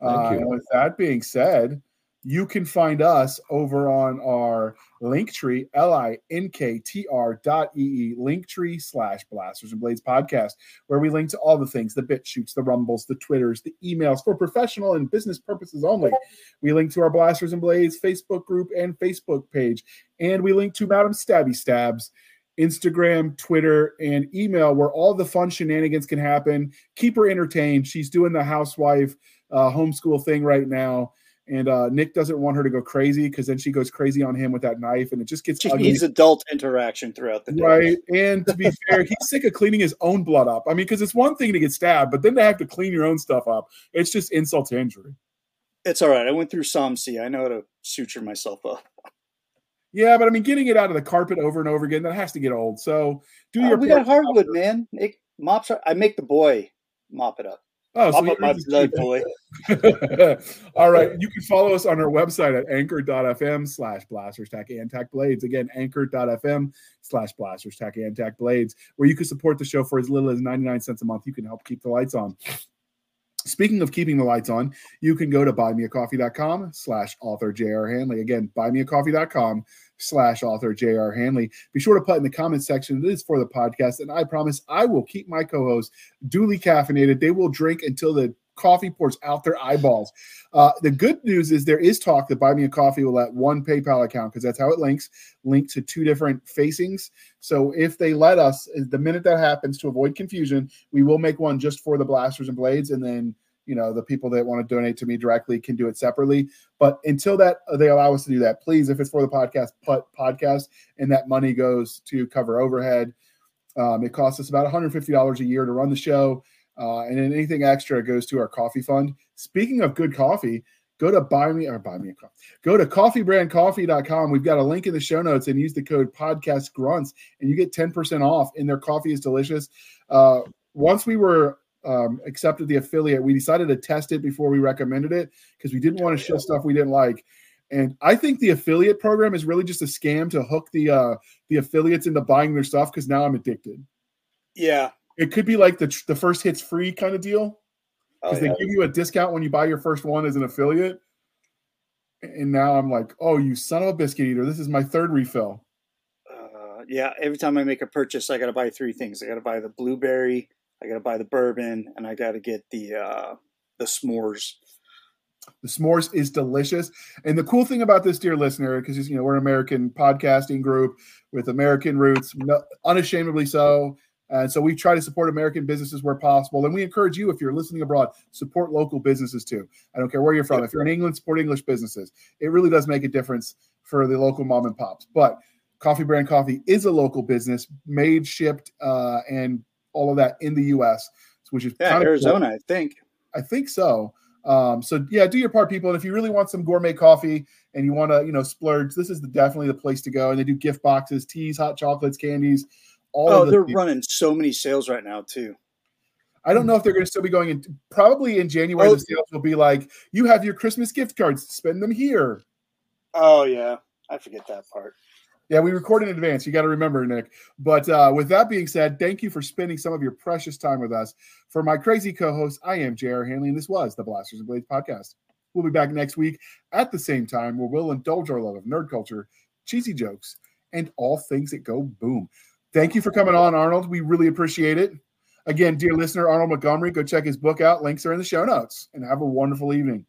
Uh, and with that being said, you can find us over on our Linktree, L-I-N-K-T-R dot E-E, Linktree slash Blasters and Blades podcast, where we link to all the things, the BitChutes, the rumbles, the twitters, the emails for professional and business purposes only. We link to our Blasters and Blades Facebook group and Facebook page. And we link to Madam Stabby Stabs, Instagram, Twitter, and email, where all the fun shenanigans can happen. Keep her entertained. She's doing the housewife uh, homeschool thing right now and uh, Nick doesn't want her to go crazy because then she goes crazy on him with that knife, and it just gets. She ugly. needs adult interaction throughout the day, right? And to be fair, he's sick of cleaning his own blood up. I mean, because it's one thing to get stabbed, but then to have to clean your own stuff up, it's just insult to injury. It's all right. I went through some C. I know how to suture myself up. Yeah, but I mean, getting it out of the carpet over and over again that has to get old. So do uh, your. we got hardwood, man. It mops. I make the boy mop it up. Oh, so my blood, boy. [laughs] All right. You can follow us on our website at anchor.fm slash blasters tack and tack blades. Again, anchor.fm slash blasters tack and tack blades, where you can support the show for as little as 99 cents a month. You can help keep the lights on. Speaking of keeping the lights on, you can go to buymeacoffee.com slash author JR Handley. Again, buymeacoffee.com slash author JR Handley. Be sure to put in the comment section. It is for the podcast. And I promise I will keep my co-hosts duly caffeinated. They will drink until the coffee pours out their eyeballs. Uh, the good news is there is talk that Buy Me a Coffee will let one PayPal account because that's how it links, link to two different facings. So if they let us, the minute that happens, to avoid confusion, we will make one just for the blasters and blades, and then you know the people that want to donate to me directly can do it separately. But until that uh, they allow us to do that, please, if it's for the podcast, put podcast, and that money goes to cover overhead. Um, it costs us about $150 a year to run the show. Uh, and then anything extra goes to our coffee fund. Speaking of good coffee, go to buy me or buy me a coffee. Go to coffeebrandcoffee.com. We've got a link in the show notes and use the code podcast grunts and you get 10% off. And their coffee is delicious. Uh, once we were um, accepted the affiliate, we decided to test it before we recommended it because we didn't want to show stuff we didn't like. And I think the affiliate program is really just a scam to hook the uh, the affiliates into buying their stuff because now I'm addicted. Yeah, it could be like the the first hits free kind of deal because oh, yeah. they give you a discount when you buy your first one as an affiliate. And now I'm like, oh, you son of a biscuit eater! This is my third refill. Uh, yeah, every time I make a purchase, I got to buy three things. I got to buy the blueberry, I got to buy the bourbon, and I got to get the uh, the s'mores. The s'mores is delicious, and the cool thing about this, dear listener, because you know we're an American podcasting group with American roots, unashamedly so. And so we try to support American businesses where possible. And we encourage you, if you're listening abroad, support local businesses too. I don't care where you're from. If you're in England, support English businesses. It really does make a difference for the local mom and pops. But Coffee Brand Coffee is a local business, made, shipped, uh, and all of that in the U.S., which is yeah, Arizona, cool. I think. I think so. Um, so yeah, do your part, people. And if you really want some gourmet coffee and you want to, you know, splurge, this is the, definitely the place to go. And they do gift boxes, teas, hot chocolates, candies all oh, of the they're running so many sales right now too. I don't know if they're going to still be going in. Probably in January, Oh. the sales will be like, you have your Christmas gift cards, spend them here. Oh yeah, I forget that part. Yeah, we record in advance. You got to remember, Nick. But uh, with that being said, thank you for spending some of your precious time with us. For my crazy co host, I am J.R. Handley, and this was the Blasters and Blades podcast. We'll be back next week at the same time where we'll indulge our love of nerd culture, cheesy jokes, and all things that go boom. Thank you for coming on, Arnold. We really appreciate it. Again, dear listener, Arnold Montgomery, go check his book out. Links are in the show notes. And have a wonderful evening.